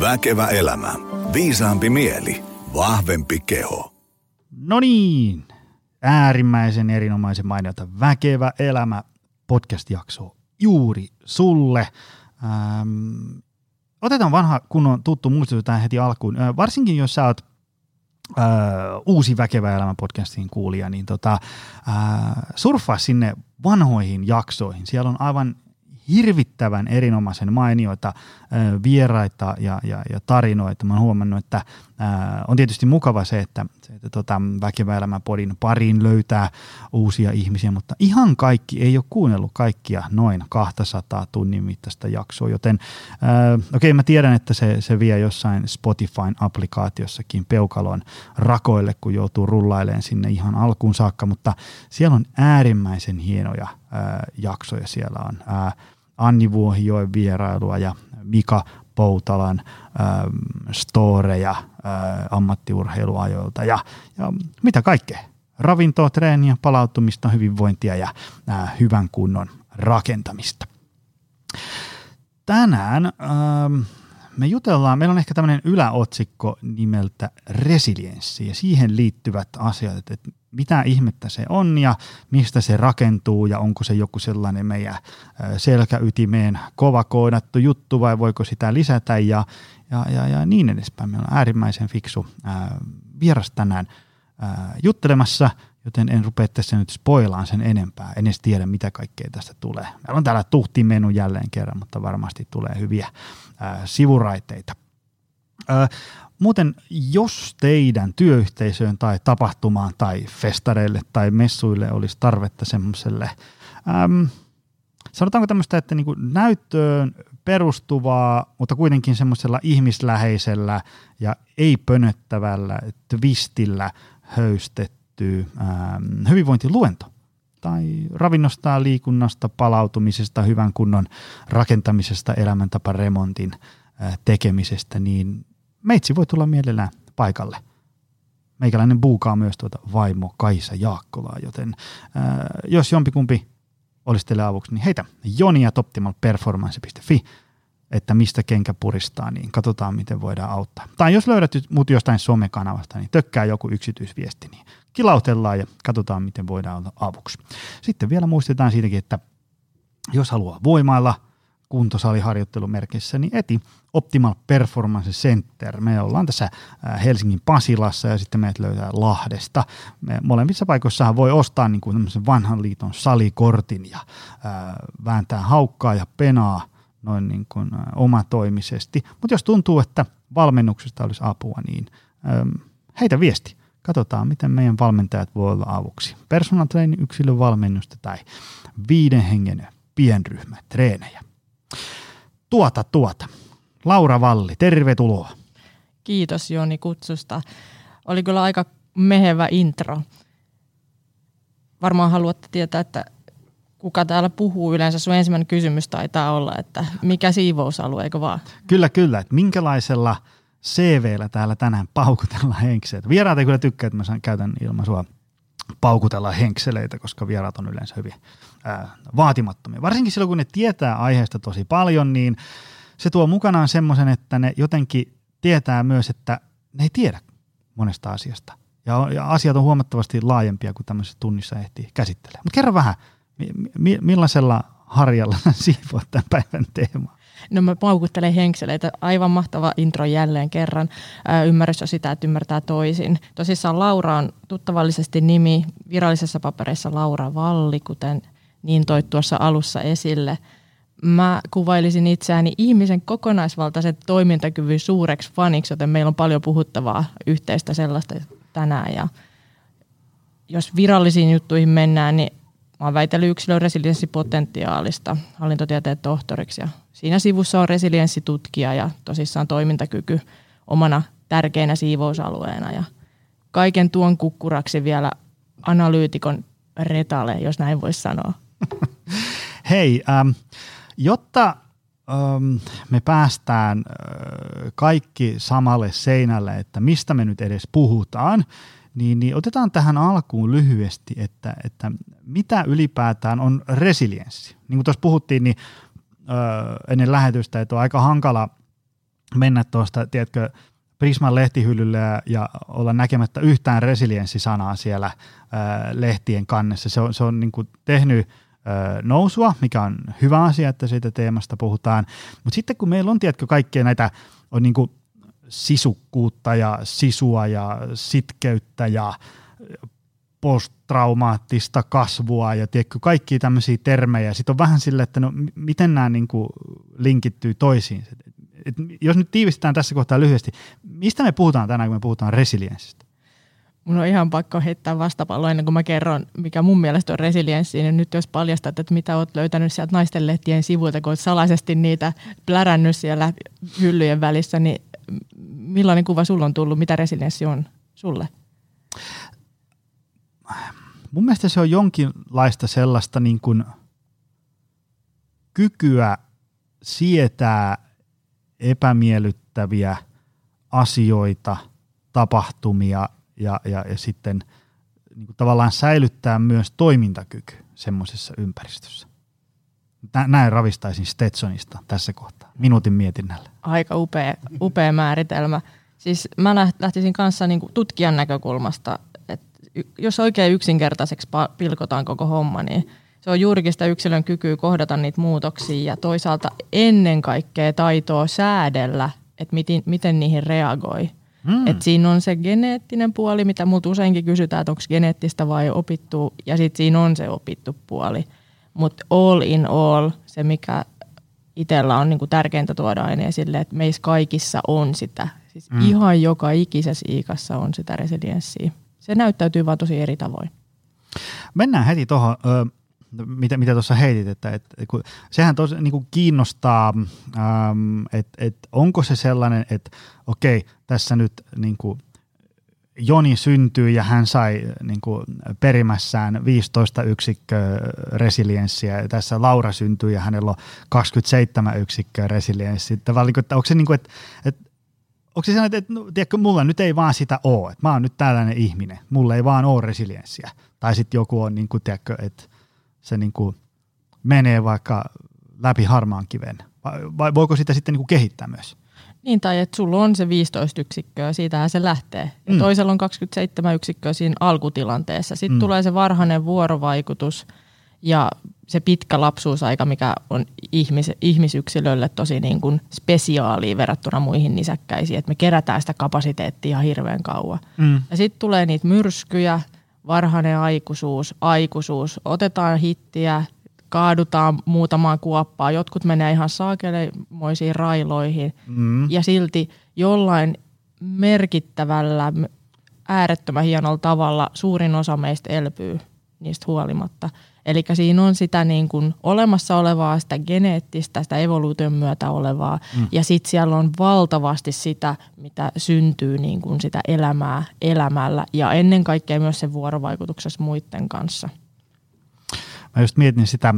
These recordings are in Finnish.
Väkevä elämä. Viisaampi mieli. Vahvempi keho. No niin, äärimmäisen erinomaisen mainiota Väkevä elämä podcast-jakso juuri sulle. Ähm, otetaan vanha kunnon tuttu muistutus tähän heti alkuun. Äh, varsinkin jos sä oot äh, uusi Väkevä elämä podcastin kuulija, niin tota, äh, surffaa sinne vanhoihin jaksoihin. Siellä on aivan hirvittävän erinomaisen mainioita vieraita ja, ja, ja tarinoita. Mä oon huomannut, että on tietysti mukava se, että, se, että tota, Väkevä podin pariin löytää uusia ihmisiä, mutta ihan kaikki ei ole kuunnellut kaikkia noin 200 tunnin mittaista jaksoa, joten okei okay, mä tiedän, että se, se vie jossain Spotifyn applikaatiossakin peukalon rakoille, kun joutuu rullailemaan sinne ihan alkuun saakka, mutta siellä on äärimmäisen hienoja ää, jaksoja siellä on. Ää, Anni Vuohijoen vierailua ja Mika Poutalan ähm, storeja äh, ammattiurheiluajoilta ja, ja mitä kaikkea. Ravintoa, treeniä, palautumista, hyvinvointia ja äh, hyvän kunnon rakentamista. Tänään ähm, me jutellaan, meillä on ehkä tämmöinen yläotsikko nimeltä resilienssi ja siihen liittyvät asiat, että mitä ihmettä se on ja mistä se rakentuu ja onko se joku sellainen meidän selkäytimeen kova koodattu juttu vai voiko sitä lisätä ja, ja, ja, ja niin edespäin. Meillä on äärimmäisen fiksu ää, vieras tänään ää, juttelemassa, joten en rupea tässä nyt spoilaan sen enempää. En edes tiedä, mitä kaikkea tästä tulee. Meillä on täällä tuhti menu jälleen kerran, mutta varmasti tulee hyviä ää, sivuraiteita. Ää, Muuten, jos teidän työyhteisöön tai tapahtumaan tai festareille tai messuille olisi tarvetta semmoiselle, äm, sanotaanko tämmöistä, että niinku näyttöön perustuvaa, mutta kuitenkin semmoisella ihmisläheisellä ja ei pönöttävällä twistillä höystetty äm, hyvinvointiluento tai ravinnosta, liikunnasta, palautumisesta, hyvän kunnon rakentamisesta, elämäntaparemontin tekemisestä, niin meitsi voi tulla mielellään paikalle. Meikäläinen buukaa myös tuota vaimo Kaisa Jaakkolaa, joten ää, jos jompikumpi olisi teille avuksi, niin heitä jonia optimalperformance.fi, että mistä kenkä puristaa, niin katsotaan, miten voidaan auttaa. Tai jos löydät mut jostain somekanavasta, niin tökkää joku yksityisviesti, niin kilautellaan ja katsotaan, miten voidaan olla avuksi. Sitten vielä muistetaan siitäkin, että jos haluaa voimailla – kuntosaliharjoittelumerkissä, niin eti Optimal Performance Center. Me ollaan tässä Helsingin Pasilassa ja sitten meidät löytää Lahdesta. Me molemmissa paikoissahan voi ostaa niin kuin vanhan liiton salikortin ja ää, vääntää haukkaa ja penaa noin niin kuin omatoimisesti. Mutta jos tuntuu, että valmennuksesta olisi apua, niin heitä viesti. Katsotaan, miten meidän valmentajat voi olla avuksi. Personal training, yksilövalmennusta tai viiden hengen pienryhmä treenejä. Tuota, tuota. Laura Valli, tervetuloa. Kiitos Joni kutsusta. Oli kyllä aika mehevä intro. Varmaan haluatte tietää, että kuka täällä puhuu yleensä. Sun ensimmäinen kysymys taitaa olla, että mikä siivousalue, eikö vaan? Kyllä, kyllä. Että minkälaisella CVllä täällä tänään paukutellaan henkseleitä. Vieraat ei kyllä tykkää, että mä käytän ilmaisua paukutella henkseleitä, koska vieraat on yleensä hyvin ää, vaatimattomia. Varsinkin silloin, kun ne tietää aiheesta tosi paljon, niin se tuo mukanaan semmoisen, että ne jotenkin tietää myös, että ne ei tiedä monesta asiasta. Ja, ja asiat on huomattavasti laajempia kuin tämmöisessä tunnissa ehtii käsittelemään. Mutta kerro vähän, mi- millaisella harjalla siivoat tämän päivän teemaa? No mä paukuttelen henkseleitä. Aivan mahtava intro jälleen kerran. Ää, ymmärrys on sitä, että ymmärtää toisin. Tosissaan Laura on tuttavallisesti nimi. Virallisessa papereissa Laura Valli, kuten niin toit tuossa alussa esille. Mä kuvailisin itseäni ihmisen kokonaisvaltaisen toimintakyvyn suureksi faniksi, joten meillä on paljon puhuttavaa yhteistä sellaista tänään. Ja jos virallisiin juttuihin mennään, niin mä oon väitellyt yksilön resilienssipotentiaalista hallintotieteen tohtoriksi ja siinä sivussa on resilienssitutkija ja tosissaan toimintakyky omana tärkeänä siivousalueena ja kaiken tuon kukkuraksi vielä analyytikon retale, jos näin voisi sanoa. Hei, ähm, jotta ähm, me päästään äh, kaikki samalle seinälle, että mistä me nyt edes puhutaan, niin, niin otetaan tähän alkuun lyhyesti, että, että mitä ylipäätään on resilienssi. Niin kuin tuossa puhuttiin, niin öö, ennen lähetystä, että on aika hankala mennä tuosta, tiedätkö, Prisman lehtihyllylle ja, ja olla näkemättä yhtään resilienssisanaa siellä ää, lehtien kannessa. Se on, se on niin kuin tehnyt nousua, mikä on hyvä asia, että siitä teemasta puhutaan. Mutta sitten kun meillä on, tiedätkö, kaikkea näitä on niin kuin sisukkuutta ja sisua ja sitkeyttä ja posttraumaattista kasvua ja tiedätkö, kaikki tämmöisiä termejä. Sitten on vähän sille, että no, miten nämä niin kuin linkittyy toisiin. Et jos nyt tiivistetään tässä kohtaa lyhyesti, mistä me puhutaan tänään, kun me puhutaan resilienssistä? Mun on ihan pakko heittää vastapallo ennen kuin mä kerron, mikä mun mielestä on resilienssi. Niin nyt jos paljastat, että mitä oot löytänyt sieltä naisten lehtien sivuilta, kun oot salaisesti niitä plärännyt siellä hyllyjen välissä, niin millainen kuva sulla on tullut? Mitä resilienssi on sulle? Mun mielestä se on jonkinlaista sellaista niin kuin kykyä sietää epämiellyttäviä asioita, tapahtumia ja, ja, ja sitten niin kuin tavallaan säilyttää myös toimintakyky semmoisessa ympäristössä. Näin ravistaisin Stetsonista tässä kohtaa, minuutin mietinnällä. Aika upea, upea määritelmä. Siis mä lähtisin kanssa niin kuin tutkijan näkökulmasta, että jos oikein yksinkertaiseksi pilkotaan koko homma, niin se on juurikin sitä yksilön kykyä kohdata niitä muutoksia ja toisaalta ennen kaikkea taitoa säädellä, että miten, miten niihin reagoi. Mm. Et siinä on se geneettinen puoli, mitä multa useinkin kysytään, että onko geneettistä vai opittu, ja sitten siinä on se opittu puoli. Mutta all in all, se mikä itsellä on niinku tärkeintä tuoda aina esille, että meissä kaikissa on sitä. Siis mm. Ihan joka ikisessä iikassa on sitä resilienssiä. Se näyttäytyy vaan tosi eri tavoin. Mennään heti tuohon mitä, mitä tuossa heitit, että et, kun, sehän tos, niin kuin kiinnostaa, että et, onko se sellainen, että okei, tässä nyt niin kuin, Joni syntyi ja hän sai niin kuin, perimässään 15 yksikköä resilienssiä ja tässä Laura syntyi ja hänellä on 27 yksikköä resilienssiä. Tavallaan, että onko se niin kuin, että, että onko se sellainen, että no, tiedätkö, mulla nyt ei vaan sitä ole, että mä oon nyt tällainen ihminen, mulla ei vaan ole resilienssiä. Tai sitten joku on, niin kuin, tiedätkö, että se niin kuin menee vaikka läpi harmaan kiven? Vai, vai voiko sitä sitten niin kuin kehittää myös? Niin, tai että sulla on se 15 yksikköä, siitähän se lähtee. Ja mm. toisella on 27 yksikköä siinä alkutilanteessa. Sitten mm. tulee se varhainen vuorovaikutus ja se pitkä lapsuusaika, mikä on ihmis, ihmisyksilölle tosi niin kuin spesiaalia verrattuna muihin nisäkkäisiin. Että me kerätään sitä kapasiteettia ihan hirveän kauan. Mm. Ja sitten tulee niitä myrskyjä – varhainen aikuisuus, aikuisuus, otetaan hittiä, kaadutaan muutamaan kuoppaan, jotkut menee ihan saakelemoisiin railoihin mm. ja silti jollain merkittävällä, äärettömän hienolla tavalla suurin osa meistä elpyy niistä huolimatta. Eli siinä on sitä niin kuin olemassa olevaa, sitä geneettistä, sitä evoluution myötä olevaa, mm. ja sitten siellä on valtavasti sitä, mitä syntyy niin kuin sitä elämää elämällä, ja ennen kaikkea myös se vuorovaikutuksessa muiden kanssa. Mä just mietin sitä,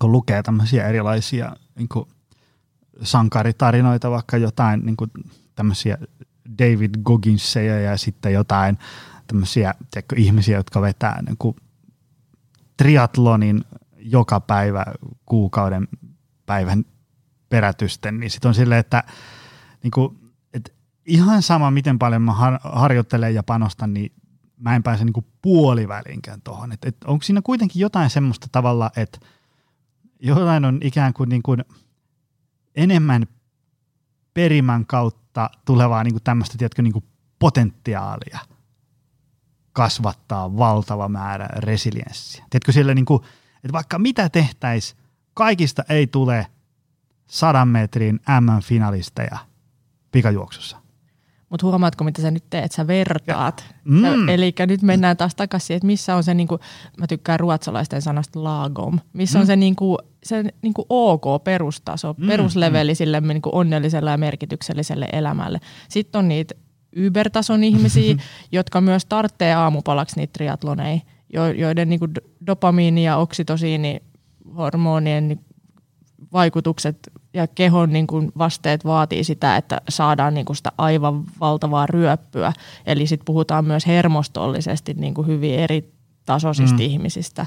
kun lukee tämmöisiä erilaisia niin kuin sankaritarinoita, vaikka jotain niin kuin tämmöisiä David Gogginseja ja sitten jotain tämmöisiä tiedätkö, ihmisiä, jotka vetää niin kuin triatlonin joka päivä kuukauden päivän perätysten, niin sitten on silleen, että, niin kuin, että ihan sama miten paljon mä har, harjoittelen ja panostan, niin mä en pääse niin kuin puolivälinkään tuohon. Et, et onko siinä kuitenkin jotain semmoista tavalla, että jotain on ikään kuin, niin kuin enemmän perimän kautta tulevaa niin tämmöistä niin potentiaalia – kasvattaa valtava määrä resilienssiä. Tiedätkö siellä niin kuin, että vaikka mitä tehtäisiin, kaikista ei tule sadan metrin M-finalisteja pikajuoksussa. Mutta huomaatko, mitä sä nyt teet? Sä vertaat. Mm. Eli nyt mennään taas takaisin, että missä on se, niinku, mä tykkään ruotsalaisten sanasta lagom, missä mm. on se, niinku, se niinku ok perustaso, mm. perusleveli mm. sille niinku onnelliselle ja merkitykselliselle elämälle. Sitten on niitä Uber-tason ihmisiä, jotka myös tarvitsee aamupalaksi niitä triatloneja, joiden niin dopamiini ja oksitosiini hormonien vaikutukset ja kehon niin kuin vasteet vaatii sitä, että saadaan niin kuin sitä aivan valtavaa ryöppyä. Eli sitten puhutaan myös hermostollisesti niin kuin hyvin eri tasoisista mm. ihmisistä.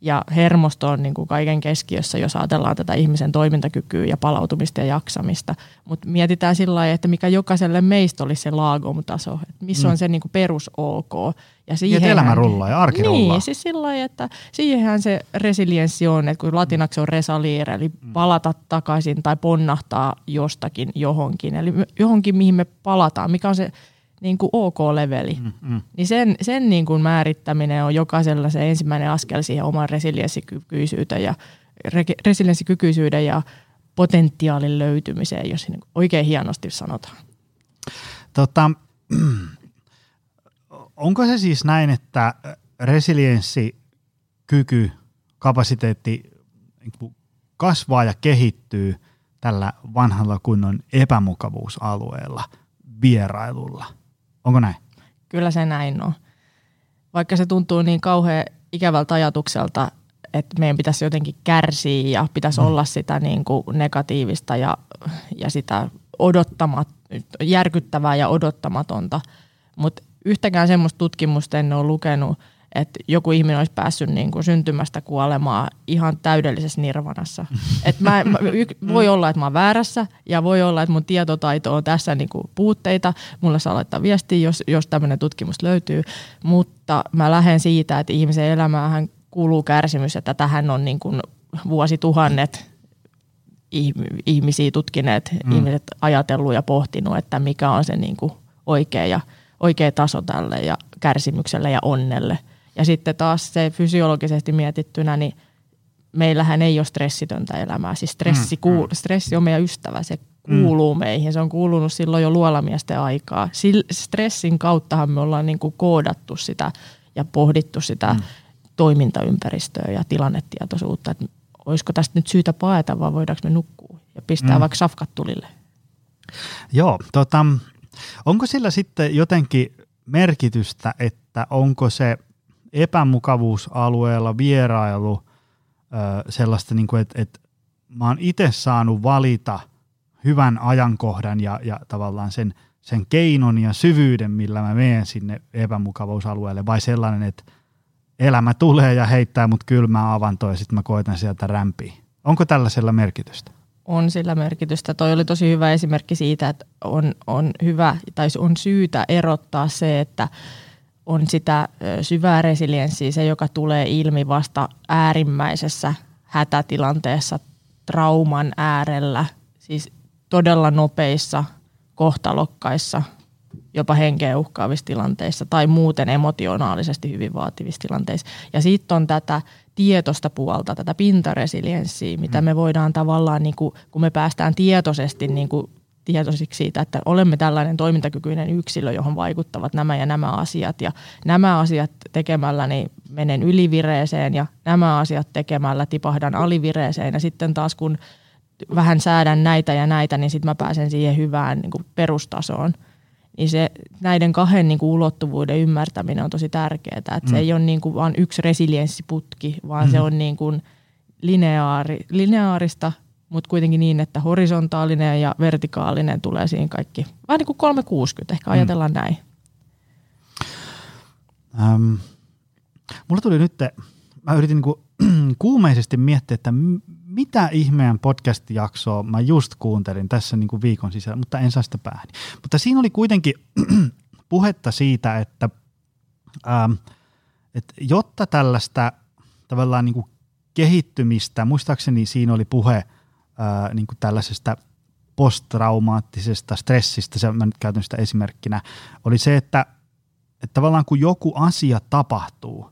Ja hermosto on niin kuin kaiken keskiössä, jos ajatellaan tätä ihmisen toimintakykyä ja palautumista ja jaksamista. Mutta mietitään sillä lailla, että mikä jokaiselle meistä olisi se laagomutaso, että missä mm. on se niin kuin perus OK. Ja siihen niin, elämä rullaa ja arki niin, rullaa. siis sillä lailla, että siihenhän se resilienssi on, että kun latinaksi on resaliere, eli mm. palata takaisin tai ponnahtaa jostakin johonkin, eli johonkin mihin me palataan, mikä on se niin kuin OK-leveli, mm, mm. niin sen, sen niin kuin määrittäminen on jokaisella se ensimmäinen askel siihen oman resilienssikykyisyyteen ja re- resilienssikykyisyyden ja potentiaalin löytymiseen, jos niin oikein hienosti sanotaan. Tota, onko se siis näin, että resilienssikyky, kapasiteetti niin kasvaa ja kehittyy tällä vanhalla kunnon epämukavuusalueella vierailulla – Onko näin? Kyllä se näin on. Vaikka se tuntuu niin kauhean ikävältä ajatukselta, että meidän pitäisi jotenkin kärsiä ja pitäisi mm. olla sitä niin kuin negatiivista ja, ja sitä odottamat, järkyttävää ja odottamatonta. Mutta yhtäkään semmoista tutkimusta en ole lukenut, että joku ihminen olisi päässyt niin kuin syntymästä kuolemaan ihan täydellisessä nirvanassa. Et mä, mä, voi olla, että mä oon väärässä ja voi olla, että mun tietotaito on tässä niin kuin puutteita. Mulle saa laittaa viestiä, jos, jos tämmöinen tutkimus löytyy. Mutta mä lähden siitä, että ihmisen elämään kuuluu kärsimys, että tähän on niin kuin vuosituhannet ihmisiä tutkineet, mm. ihmiset ajatellut ja pohtinut, että mikä on se niin kuin oikea, ja, oikea taso tälle ja kärsimykselle ja onnelle – ja sitten taas se fysiologisesti mietittynä, niin meillähän ei ole stressitöntä elämää. Siis stressi, mm, kuul- mm. stressi on meidän ystävä, se kuuluu mm. meihin. Se on kuulunut silloin jo luolamiesten aikaa. Sil- stressin kauttahan me ollaan niin kuin koodattu sitä ja pohdittu sitä mm. toimintaympäristöä ja tilannetietoisuutta, että olisiko tästä nyt syytä paeta vai voidaanko me nukkua ja pistää mm. vaikka safkat tulille. Joo, tota, onko sillä sitten jotenkin merkitystä, että onko se – epämukavuusalueella vierailu sellaista, niin että, että mä oon itse saanut valita hyvän ajankohdan ja, ja tavallaan sen, sen keinon ja syvyyden, millä mä menen sinne epämukavuusalueelle, vai sellainen, että elämä tulee ja heittää mut kylmää avantoa ja sitten mä koitan sieltä rämpiä. Onko tällaisella merkitystä? On sillä merkitystä. Toi oli tosi hyvä esimerkki siitä, että on, on hyvä tai on syytä erottaa se, että on sitä syvää resilienssiä, se joka tulee ilmi vasta äärimmäisessä hätätilanteessa, trauman äärellä, siis todella nopeissa, kohtalokkaissa, jopa henkeä uhkaavissa tilanteissa tai muuten emotionaalisesti hyvin vaativissa tilanteissa. Ja sitten on tätä tietoista puolta, tätä pintaresilienssiä, mitä mm. me voidaan tavallaan, niin kuin, kun me päästään tietoisesti niin kuin tietoisiksi siitä, että olemme tällainen toimintakykyinen yksilö, johon vaikuttavat nämä ja nämä asiat. Ja nämä asiat tekemällä niin menen ylivireeseen ja nämä asiat tekemällä tipahdan alivireeseen. Ja sitten taas kun vähän säädän näitä ja näitä, niin sitten mä pääsen siihen hyvään niin kuin perustasoon. Niin se, näiden kahden niin kuin ulottuvuuden ymmärtäminen on tosi tärkeää. Että mm. se ei ole niin kuin vain yksi resilienssiputki, vaan mm. se on niin kuin lineaari, lineaarista – mutta kuitenkin niin, että horisontaalinen ja vertikaalinen tulee siinä kaikki. Vähän niin kuin 360, ehkä ajatellaan mm. näin. Ähm, mulla tuli nyt, mä yritin niin kuin, kuumeisesti miettiä, että mitä ihmeen podcast-jaksoa mä just kuuntelin tässä niin kuin viikon sisällä, mutta en saa sitä päähän. Mutta siinä oli kuitenkin puhetta siitä, että, ähm, että jotta tällaista tavallaan niin kuin kehittymistä, muistaakseni siinä oli puhe – ää, niin kuin tällaisesta posttraumaattisesta stressistä, se mä nyt käytän sitä esimerkkinä, oli se, että, että tavallaan kun joku asia tapahtuu,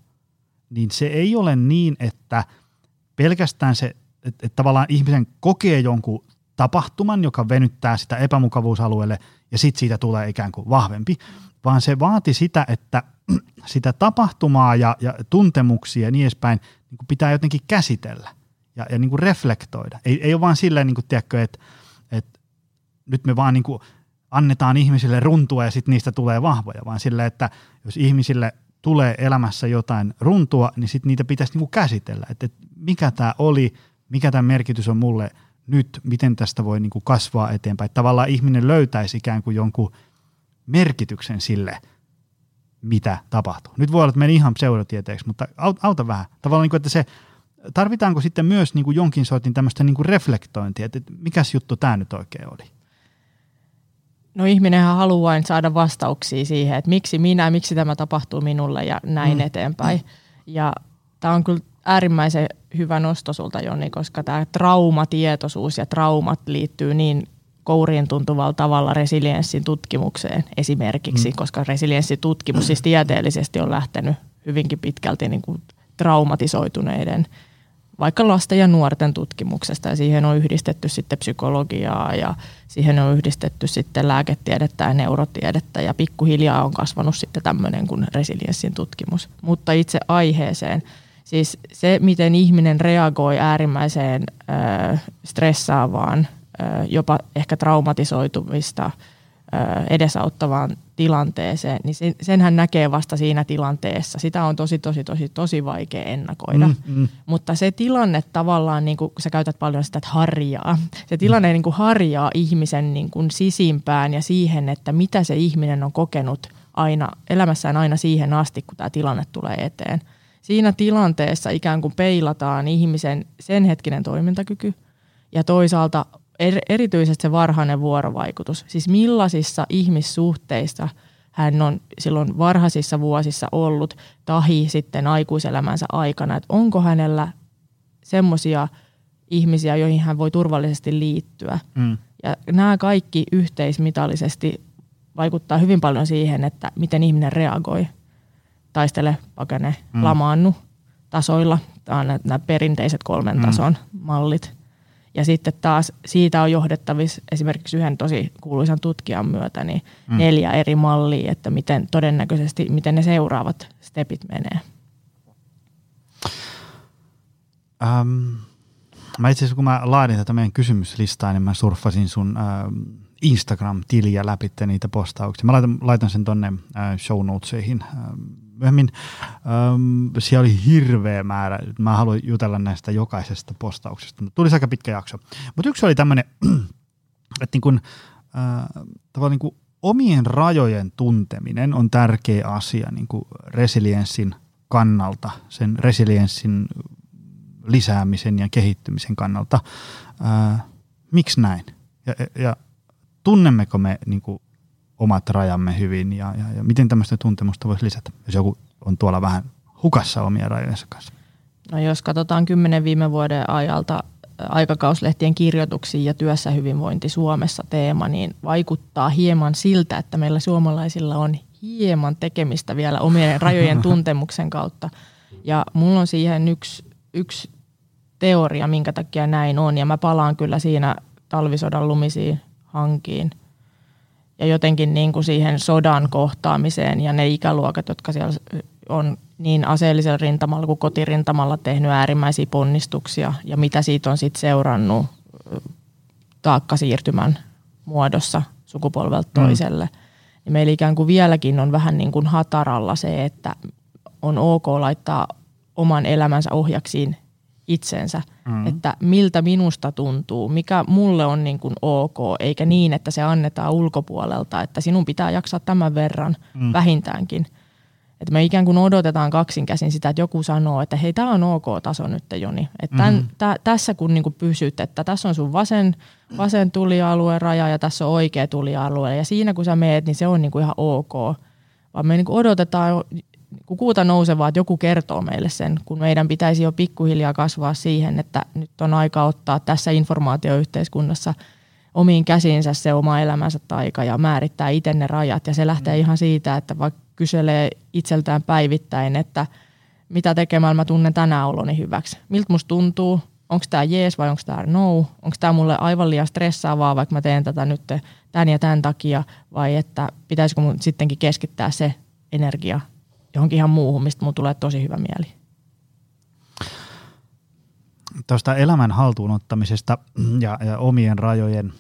niin se ei ole niin, että pelkästään se, että, että tavallaan ihmisen kokee jonkun tapahtuman, joka venyttää sitä epämukavuusalueelle ja sitten siitä tulee ikään kuin vahvempi, vaan se vaati sitä, että sitä tapahtumaa ja, ja tuntemuksia ja niin edespäin niin pitää jotenkin käsitellä ja, ja niin kuin reflektoida. Ei, ei ole vaan silleen, niin kuin, tiedätkö, että, että nyt me vaan niin kuin annetaan ihmisille runtua ja sitten niistä tulee vahvoja, vaan silleen, että jos ihmisille tulee elämässä jotain runtua, niin sitten niitä pitäisi niin kuin käsitellä, että, että mikä tämä oli, mikä tämä merkitys on mulle nyt, miten tästä voi niin kuin kasvaa eteenpäin. Tavallaan ihminen löytäisi ikään kuin jonkun merkityksen sille, mitä tapahtuu. Nyt voi olla, että meni ihan pseudotieteeksi, mutta auta vähän. Tavallaan, niin kuin, että se, tarvitaanko sitten myös niin kuin jonkin sortin tämmöistä niin kuin reflektointia, että mikäs juttu tämä nyt oikein oli? No ihminenhän haluaa saada vastauksia siihen, että miksi minä, miksi tämä tapahtuu minulle ja näin mm. eteenpäin. Ja tämä on kyllä äärimmäisen hyvä nosto sulta Joni, koska tämä traumatietoisuus ja traumat liittyy niin kouriin tuntuvalla tavalla resilienssin tutkimukseen esimerkiksi, mm. koska resilienssitutkimus siis tieteellisesti on lähtenyt hyvinkin pitkälti niin kuin traumatisoituneiden vaikka lasten ja nuorten tutkimuksesta ja siihen on yhdistetty sitten psykologiaa ja siihen on yhdistetty sitten lääketiedettä ja neurotiedettä ja pikkuhiljaa on kasvanut sitten tämmöinen kuin resilienssin tutkimus. Mutta itse aiheeseen, siis se miten ihminen reagoi äärimmäiseen ö, stressaavaan, ö, jopa ehkä traumatisoituvista edesauttavaan tilanteeseen, niin sen, senhän näkee vasta siinä tilanteessa. Sitä on tosi, tosi, tosi, tosi vaikea ennakoida. Mm, mm. Mutta se tilanne tavallaan, niin kuin sä käytät paljon sitä, että harjaa. Se tilanne mm. niin kuin harjaa ihmisen niin kuin sisimpään ja siihen, että mitä se ihminen on kokenut aina, elämässään aina siihen asti, kun tämä tilanne tulee eteen. Siinä tilanteessa ikään kuin peilataan ihmisen sen hetkinen toimintakyky ja toisaalta erityisesti se varhainen vuorovaikutus. Siis millaisissa ihmissuhteissa hän on silloin varhaisissa vuosissa ollut tahi sitten aikuiselämänsä aikana. Että onko hänellä semmoisia ihmisiä, joihin hän voi turvallisesti liittyä. Mm. Ja nämä kaikki yhteismitallisesti vaikuttaa hyvin paljon siihen, että miten ihminen reagoi. Taistele, pakene, mm. lamaannu tasoilla. Tämä on nämä perinteiset kolmen mm. tason mallit. Ja sitten taas siitä on johdettavissa esimerkiksi yhden tosi kuuluisan tutkijan myötä niin mm. neljä eri mallia, että miten todennäköisesti, miten ne seuraavat stepit menee. Ähm, mä itse asiassa kun mä laadin tätä meidän kysymyslistaa, niin mä surffasin sun ähm, Instagram-tiliä läpi niitä postauksia. Mä laitan, laitan sen tonne äh, show notesihin ähm, myöhemmin. Ähm, siellä oli hirveä määrä. Mä haluan jutella näistä jokaisesta postauksesta. Tuli aika pitkä jakso. Mutta yksi oli tämmöinen, että niin kun, äh, tavallaan niin kuin omien rajojen tunteminen on tärkeä asia niin resilienssin kannalta, sen resilienssin lisäämisen ja kehittymisen kannalta. Äh, miksi näin? Ja, ja tunnemmeko me niin kuin omat rajamme hyvin ja, ja, ja miten tämmöistä tuntemusta voisi lisätä, jos joku on tuolla vähän hukassa omia rajojensa kanssa? No jos katsotaan kymmenen viime vuoden ajalta aikakauslehtien kirjoituksia ja työssä hyvinvointi Suomessa teema, niin vaikuttaa hieman siltä, että meillä suomalaisilla on hieman tekemistä vielä omien rajojen tuntemuksen kautta. Ja mulla on siihen yksi, yksi teoria, minkä takia näin on, ja mä palaan kyllä siinä talvisodan lumisiin hankiin – ja jotenkin niin kuin siihen sodan kohtaamiseen ja ne ikäluokat, jotka siellä on niin aseellisella rintamalla kuin kotirintamalla tehnyt äärimmäisiä ponnistuksia ja mitä siitä on sitten seurannut taakkasiirtymän muodossa sukupolvelta mm. toiselle. Mm. Ja meillä ikään kuin vieläkin on vähän niin kuin hataralla se, että on ok laittaa oman elämänsä ohjaksiin itsensä, mm. että miltä minusta tuntuu, mikä mulle on niin kuin ok, eikä niin, että se annetaan ulkopuolelta, että sinun pitää jaksaa tämän verran mm. vähintäänkin. Että me ikään kuin odotetaan kaksin käsin sitä, että joku sanoo, että hei, tämä on ok-taso nyt, Joni. Että tämän, mm-hmm. tä, tässä kun niin kuin pysyt, että tässä on sun vasen, vasen tulialue raja ja tässä on oikea tulialue. Ja siinä kun sä meet, niin se on niin kuin ihan ok. Vaan me niin kuin odotetaan kuuta nousevaa, että joku kertoo meille sen, kun meidän pitäisi jo pikkuhiljaa kasvaa siihen, että nyt on aika ottaa tässä informaatioyhteiskunnassa omiin käsiinsä se oma elämänsä taika ja määrittää itse ne rajat. Ja se lähtee mm. ihan siitä, että vaikka kyselee itseltään päivittäin, että mitä tekemällä mä tunnen tänään oloni hyväksi. Miltä musta tuntuu, onko tämä jees vai onko tämä no, onko tämä mulle aivan liian stressaavaa, vaikka mä teen tätä nyt tämän ja tämän takia, vai että pitäisikö mun sittenkin keskittää se energia johonkin ihan muuhun, mistä mun tulee tosi hyvä mieli. Tuosta elämän haltuunottamisesta ja, ja omien rajojen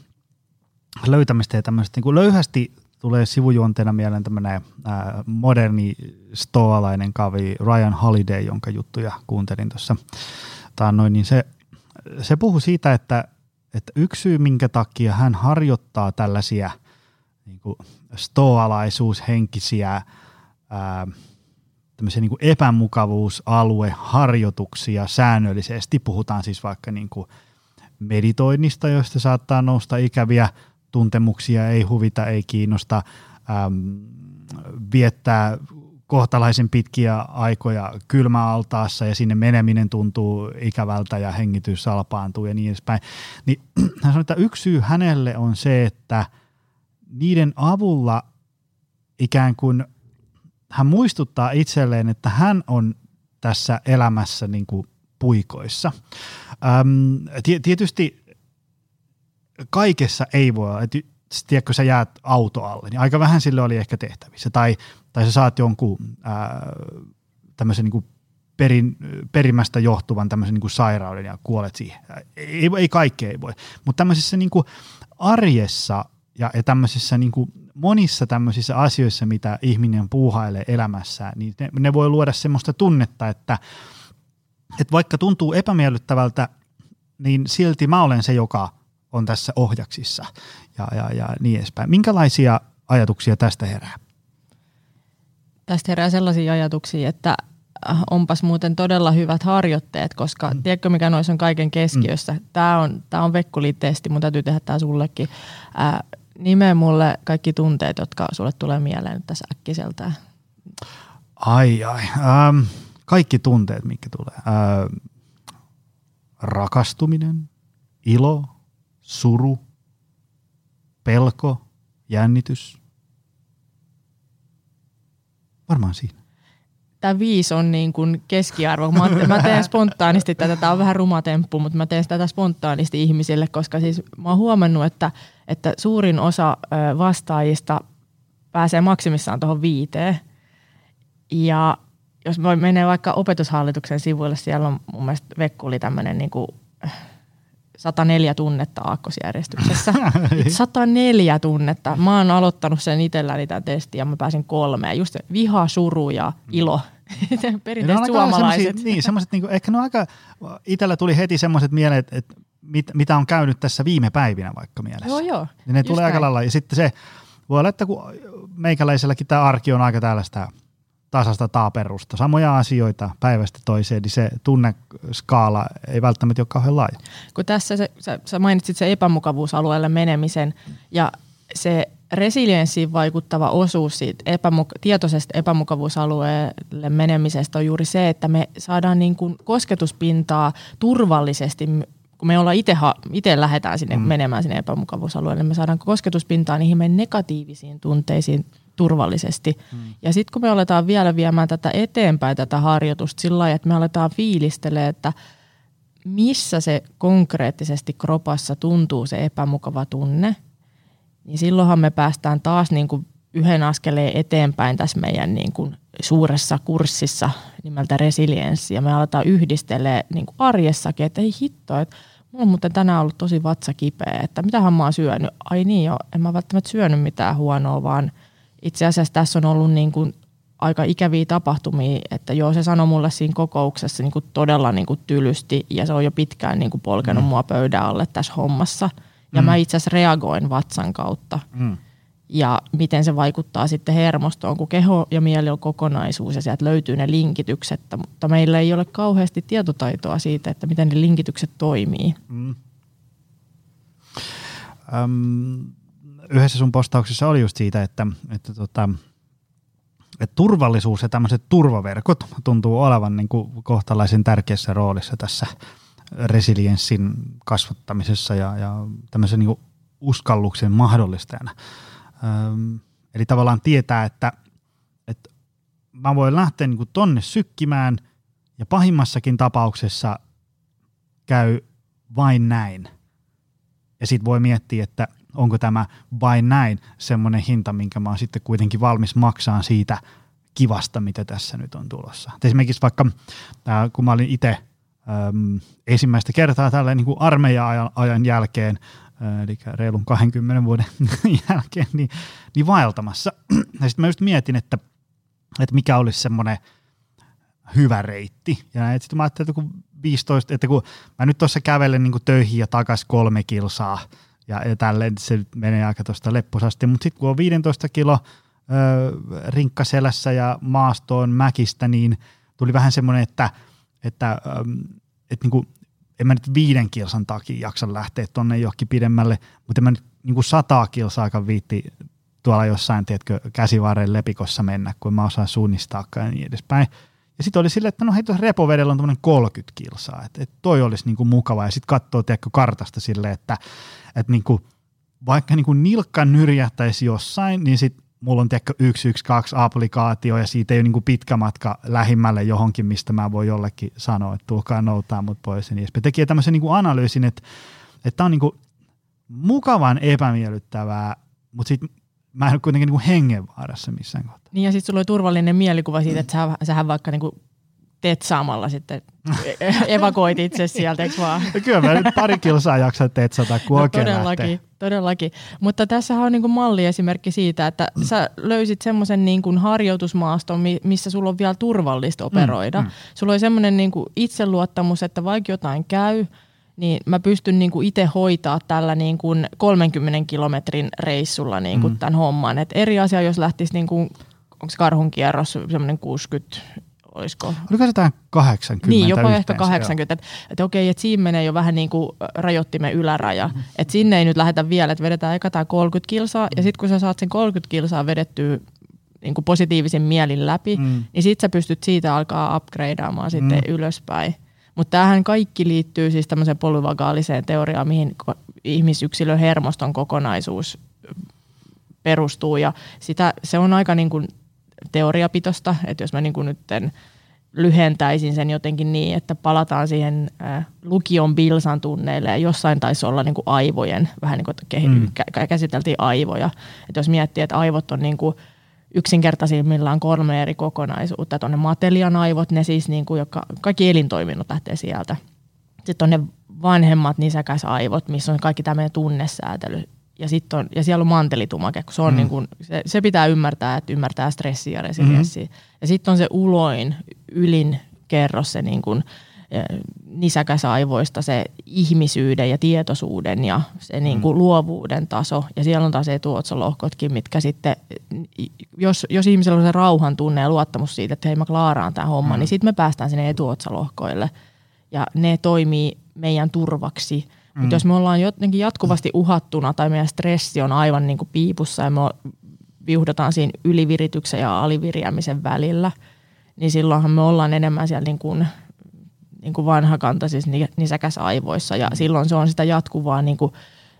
löytämistä ja tämmöistä niin löyhästi tulee sivujuonteena mieleen tämmöinen ää, moderni stoalainen kavi Ryan Holiday, jonka juttuja kuuntelin tuossa taannoin, niin se, se puhui siitä, että, että yksi syy, minkä takia hän harjoittaa tällaisia niin stoalaisuushenkisiä ää, tämmöisiä niin kuin epämukavuusalueharjoituksia säännöllisesti. Puhutaan siis vaikka niin kuin meditoinnista, joista saattaa nousta ikäviä tuntemuksia, ei huvita, ei kiinnosta, äm, viettää kohtalaisen pitkiä aikoja kylmäaltaassa ja sinne meneminen tuntuu ikävältä ja hengitys salpaantuu ja niin edespäin. Niin hän sanoi, että yksi syy hänelle on se, että niiden avulla ikään kuin hän muistuttaa itselleen, että hän on tässä elämässä niin kuin puikoissa. Öm, tietysti kaikessa ei voi, että tiedätkö, sä jäät auto alle, niin aika vähän sille oli ehkä tehtävissä. Tai, tai sä saat jonkun ää, tämmöisen niin kuin perin, perimästä johtuvan tämmöisen niin kuin sairauden ja kuolet siihen. Ei, ei kaikkea ei voi. Mutta tämmöisessä niin kuin arjessa ja, ja tämmöisissä niin kuin monissa tämmöisissä asioissa, mitä ihminen puuhailee elämässään, niin ne, ne voi luoda semmoista tunnetta, että, että vaikka tuntuu epämiellyttävältä, niin silti mä olen se, joka on tässä ohjaksissa ja, ja, ja niin edespäin. Minkälaisia ajatuksia tästä herää? Tästä herää sellaisia ajatuksia, että äh, onpas muuten todella hyvät harjoitteet, koska mm. tiedätkö mikä noissa on kaiken keskiössä? Mm. Tämä on, tämä on Vekkuli-testi, mun täytyy tehdä tämä sullekin. Äh, nimeä mulle kaikki tunteet, jotka sulle tulee mieleen tässä äkkiseltään. Ai ai, ähm, kaikki tunteet, mitkä tulee. Äh, rakastuminen, ilo, suru, pelko, jännitys. Varmaan siinä. Tämä viisi on niin kuin keskiarvo. Mä, mä teen spontaanisti tätä, tämä on vähän ruma temppu, mutta mä teen tätä spontaanisti ihmisille, koska siis mä oon huomannut, että, että suurin osa vastaajista pääsee maksimissaan tuohon viiteen. Ja jos menee vaikka opetushallituksen sivuille, siellä on mun mielestä Vekkuli tämmöinen niin kuin 104 tunnetta aakkosjärjestyksessä. 104 tunnetta. Mä oon aloittanut sen itselläni tämän testin ja mä pääsin kolmeen. Just viha, suru ja ilo. Perinteiset suomalaiset. Niin, semmoiset, niin kuin, ehkä ne aika, itsellä tuli heti semmoiset mieleen, että, että mit, mitä on käynyt tässä viime päivinä vaikka mielessä. Joo, joo. Niin ne tulee aika lailla. Ja sitten se, voi olla, että kun meikäläiselläkin tämä arki on aika tällaista tasasta taaperusta, samoja asioita päivästä toiseen, niin se tunneskaala ei välttämättä ole kauhean laaja. Kun tässä se, sä, sä mainitsit se epämukavuusalueelle menemisen ja se resilienssiin vaikuttava osuus siitä epämuk- tietoisesta epämukavuusalueelle menemisestä on juuri se, että me saadaan niin kuin kosketuspintaa turvallisesti kun me ollaan itse, itse lähdetään sinne mm. menemään sinne epämukavuusalueelle, me saadaan kosketuspintaa niihin meidän negatiivisiin tunteisiin turvallisesti. Mm. Ja sitten kun me aletaan vielä viemään tätä eteenpäin, tätä harjoitusta sillä lailla, että me aletaan fiilistelemään, että missä se konkreettisesti kropassa tuntuu se epämukava tunne, niin silloinhan me päästään taas niin kuin yhden askeleen eteenpäin tässä meidän niin kuin suuressa kurssissa nimeltä resilienssi. Ja me aletaan yhdistelee niin kuin arjessakin, että ei hitto, että mulla on muuten tänään ollut tosi vatsa kipeä, että mitähän mä oon syönyt. Ai niin jo, en mä välttämättä syönyt mitään huonoa, vaan – itse asiassa tässä on ollut niin kuin aika ikäviä tapahtumia, että joo se sanoi mulle siinä kokouksessa niin kuin todella niin kuin tylysti ja se on jo pitkään niin kuin polkenut mm. mua pöydän alle tässä hommassa. Ja mm. mä itse asiassa reagoin vatsan kautta. Mm. Ja miten se vaikuttaa sitten hermostoon, kun keho ja mieli on kokonaisuus ja sieltä löytyy ne linkitykset, mutta meillä ei ole kauheasti tietotaitoa siitä, että miten ne linkitykset toimii. Mm. Um, yhdessä sun postauksessa oli just siitä, että, että, tota, että turvallisuus ja tämmöiset turvaverkot tuntuu olevan niin kuin kohtalaisen tärkeässä roolissa tässä resilienssin kasvattamisessa ja, ja tämmöisen niin uskalluksen mahdollistajana. Öm, eli tavallaan tietää, että, että mä voin lähteä niin kuin tonne sykkimään ja pahimmassakin tapauksessa käy vain näin. Ja sitten voi miettiä, että onko tämä vain näin semmoinen hinta, minkä mä oon sitten kuitenkin valmis maksaa siitä kivasta, mitä tässä nyt on tulossa. Et esimerkiksi vaikka äh, kun mä olin itse ähm, ensimmäistä kertaa tällä niin kuin armeija-ajan ajan jälkeen, äh, eli reilun 20 vuoden jälkeen, niin, niin vaeltamassa. ja sitten mä just mietin, että, että mikä olisi semmoinen hyvä reitti. Ja sitten mä ajattelin, että kun 15, että kun mä nyt tuossa kävelen niin töihin ja takaisin kolme kilsaa – ja, ja tälleen se menee aika tuosta lepposasti. Mutta sitten kun on 15 kilo rinkkaselässä ja maastoon mäkistä, niin tuli vähän semmoinen, että, että, että, että niin kuin, en mä nyt viiden kilsan takia jaksa lähteä tuonne johonkin pidemmälle, mutta en mä nyt niin kuin sataa kilsaakaan viitti tuolla jossain, tiedätkö, käsivarren lepikossa mennä, kun mä osaan suunnistaa ja niin edespäin. Ja sitten oli silleen, että no hei, tuossa repovedellä on tämmöinen 30 kilsaa, että, että toi olisi niinku mukava. Ja sitten katsoo, tiedätkö, kartasta silleen, että, että niinku, vaikka niinku nilkka nyrjähtäisi jossain, niin sitten mulla on tiedätkö 112-applikaatio ja siitä ei ole niinku pitkä matka lähimmälle johonkin, mistä mä voin jollekin sanoa, että tulkaa noutaa mut pois. Niin tekee tämmöisen niinku analyysin, että tämä on niinku mukavan epämiellyttävää, mutta sitten mä en ole kuitenkin niinku hengenvaarassa missään kohtaa. Niin ja sitten sulla oli turvallinen mielikuva siitä, että sä, sähän vaikka niinku tetsaamalla sitten evakoit itse sieltä, eikö vaan? Kyllä mä nyt pari kilsaa jaksan tetsata, kun no, todellakin, lähtee. todellakin. Mutta tässä on niin malliesimerkki siitä, että sä löysit semmoisen niin harjoitusmaaston, missä sulla on vielä turvallista operoida. Mm, mm. Sulla oli semmoinen niin itseluottamus, että vaikka jotain käy, niin mä pystyn niin kuin itse hoitaa tällä niin kuin 30 kilometrin reissulla niin kuin mm. tämän homman. Et eri asia, jos lähtisi, niin kuin, onko se karhun kierros semmoinen 60, olisiko? Oliko se jotain 80? Niin, jopa ehkä 80. Että et okei, että siinä menee jo vähän niin kuin rajoittimen yläraja. Mm. Että sinne ei nyt lähdetä vielä, että vedetään eka tämä 30 kilsaa. Mm. Ja sitten kun sä saat sen 30 kilsaa vedettyä niin kuin positiivisen mielin läpi, mm. niin sitten sä pystyt siitä alkaa upgradeaamaan sitten mm. ylöspäin. Mutta tämähän kaikki liittyy siis tämmöiseen polyvagaaliseen teoriaan, mihin ihmisyksilön hermoston kokonaisuus perustuu. Ja sitä, se on aika niin kuin teoriapitosta, että jos mä niin kuin nytten lyhentäisin sen jotenkin niin, että palataan siihen äh, lukion bilsan tunneille ja jossain taisi olla niin kuin aivojen, vähän niin kuin että mm. käsiteltiin aivoja. Että jos miettii, että aivot on niin kuin – yksinkertaisimmillaan kolme eri kokonaisuutta. Tuonne matelian aivot, ne siis niin kuin, joka, kaikki elintoiminnot lähtee sieltä. Sitten on ne vanhemmat nisäkäsaivot, missä on kaikki tämmöinen tunnesäätely. Ja, sit on, ja siellä on mantelitumake, kun se, on mm. niin kuin, se, se, pitää ymmärtää, että ymmärtää stressiä ja resilienssiä. Mm-hmm. Ja sitten on se uloin, ylin kerros, se niin kuin, nisäkäsaivoista se ihmisyyden ja tietoisuuden ja se niin kuin mm. luovuuden taso. Ja siellä on taas etuotsalohkotkin, mitkä sitten, jos, jos ihmisellä on se rauhan tunne ja luottamus siitä, että hei mä klaaraan tämä homma, mm. niin sitten me päästään sinne etuotsalohkoille. Ja ne toimii meidän turvaksi. Mm. Mutta jos me ollaan jotenkin jatkuvasti uhattuna tai meidän stressi on aivan niin kuin piipussa ja me viuhdataan siinä ylivirityksen ja aliviriämisen välillä, niin silloinhan me ollaan enemmän siellä niin kuin – niin kuin vanhakantaisissa nisäkäsaivoissa ja silloin se on sitä jatkuvaa niin kuin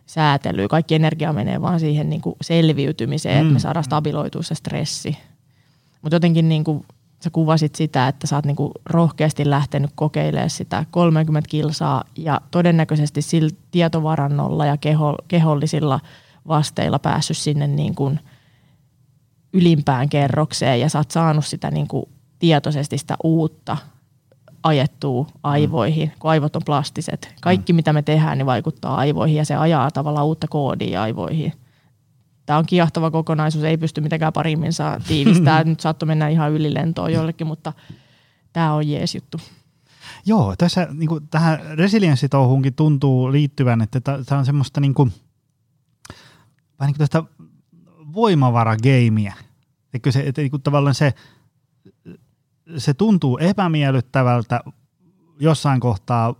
säätelyä. Kaikki energia menee vaan siihen niin kuin selviytymiseen, mm. että me saadaan stabiloitua se stressi. Mutta jotenkin niin kuin sä kuvasit sitä, että sä oot niin kuin rohkeasti lähtenyt kokeilemaan sitä 30 kilsaa ja todennäköisesti sillä tietovarannolla ja keho, kehollisilla vasteilla päässyt sinne niin kuin ylimpään kerrokseen ja sä oot saanut sitä niin kuin tietoisesti sitä uutta ajettuu aivoihin, kun aivot on plastiset. Kaikki, mitä me tehdään, niin vaikuttaa aivoihin ja se ajaa tavallaan uutta koodia aivoihin. Tämä on kiehtova kokonaisuus, ei pysty mitenkään parimmin saa tiivistää. Nyt saattoi mennä ihan ylilentoon jollekin, mutta tämä on jees juttu. Joo, tässä niin kuin, tähän resilienssitouhuunkin tuntuu liittyvän, että tämä on semmoista niin kuin, vähän niin kuin tästä voimavarageimiä. Eikö se, että niin kuin, tavallaan se se tuntuu epämiellyttävältä jossain kohtaa,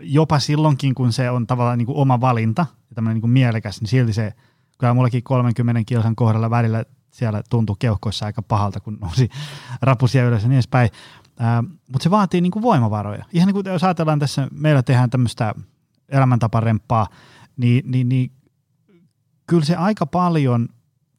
jopa silloinkin, kun se on tavallaan niin kuin oma valinta ja tämmöinen niin kuin mielekäs, niin silti se, kyllä mullekin 30 kilsan kohdalla välillä siellä tuntuu keuhkoissa aika pahalta, kun nousi rapusia ylös ja niin edespäin. Mutta se vaatii niin kuin voimavaroja. Ihan niin kuin jos ajatellaan tässä, meillä tehdään tämmöistä elämäntaparemppaa, niin, niin, niin kyllä se aika paljon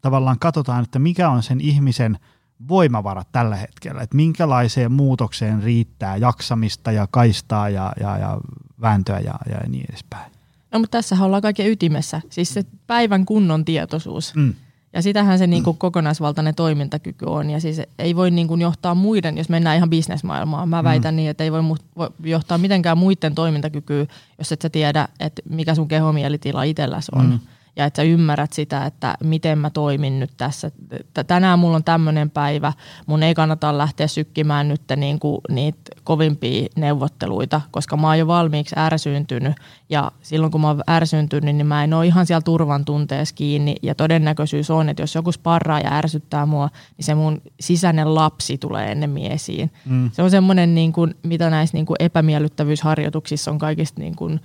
tavallaan katsotaan, että mikä on sen ihmisen – voimavarat tällä hetkellä, että minkälaiseen muutokseen riittää jaksamista ja kaistaa ja, ja, ja vääntöä ja, ja niin edespäin. No mutta tässä ollaan kaiken ytimessä, siis se päivän kunnon tietoisuus. Mm. Ja sitähän se niin kuin kokonaisvaltainen toimintakyky on. Ja siis ei voi niin kuin johtaa muiden, jos mennään ihan bisnesmaailmaan. Mä väitän mm. niin, että ei voi, mu- voi johtaa mitenkään muiden toimintakykyä, jos et sä tiedä, että mikä sun kehomielitila itselläsi on. Mm. Ja että sä ymmärrät sitä, että miten mä toimin nyt tässä. Tänään mulla on tämmöinen päivä, mun ei kannata lähteä sykkimään nyt niin kuin niitä kovimpia neuvotteluita, koska mä oon jo valmiiksi ärsyyntynyt ja silloin kun mä oon ärsyyntynyt, niin mä en ole ihan siellä turvan tunteessa kiinni ja todennäköisyys on, että jos joku sparraa ja ärsyttää mua, niin se mun sisäinen lapsi tulee ennemmin esiin. Mm. Se on semmoinen, niin kuin, mitä näissä niin kuin epämiellyttävyysharjoituksissa on kaikista niin kuin,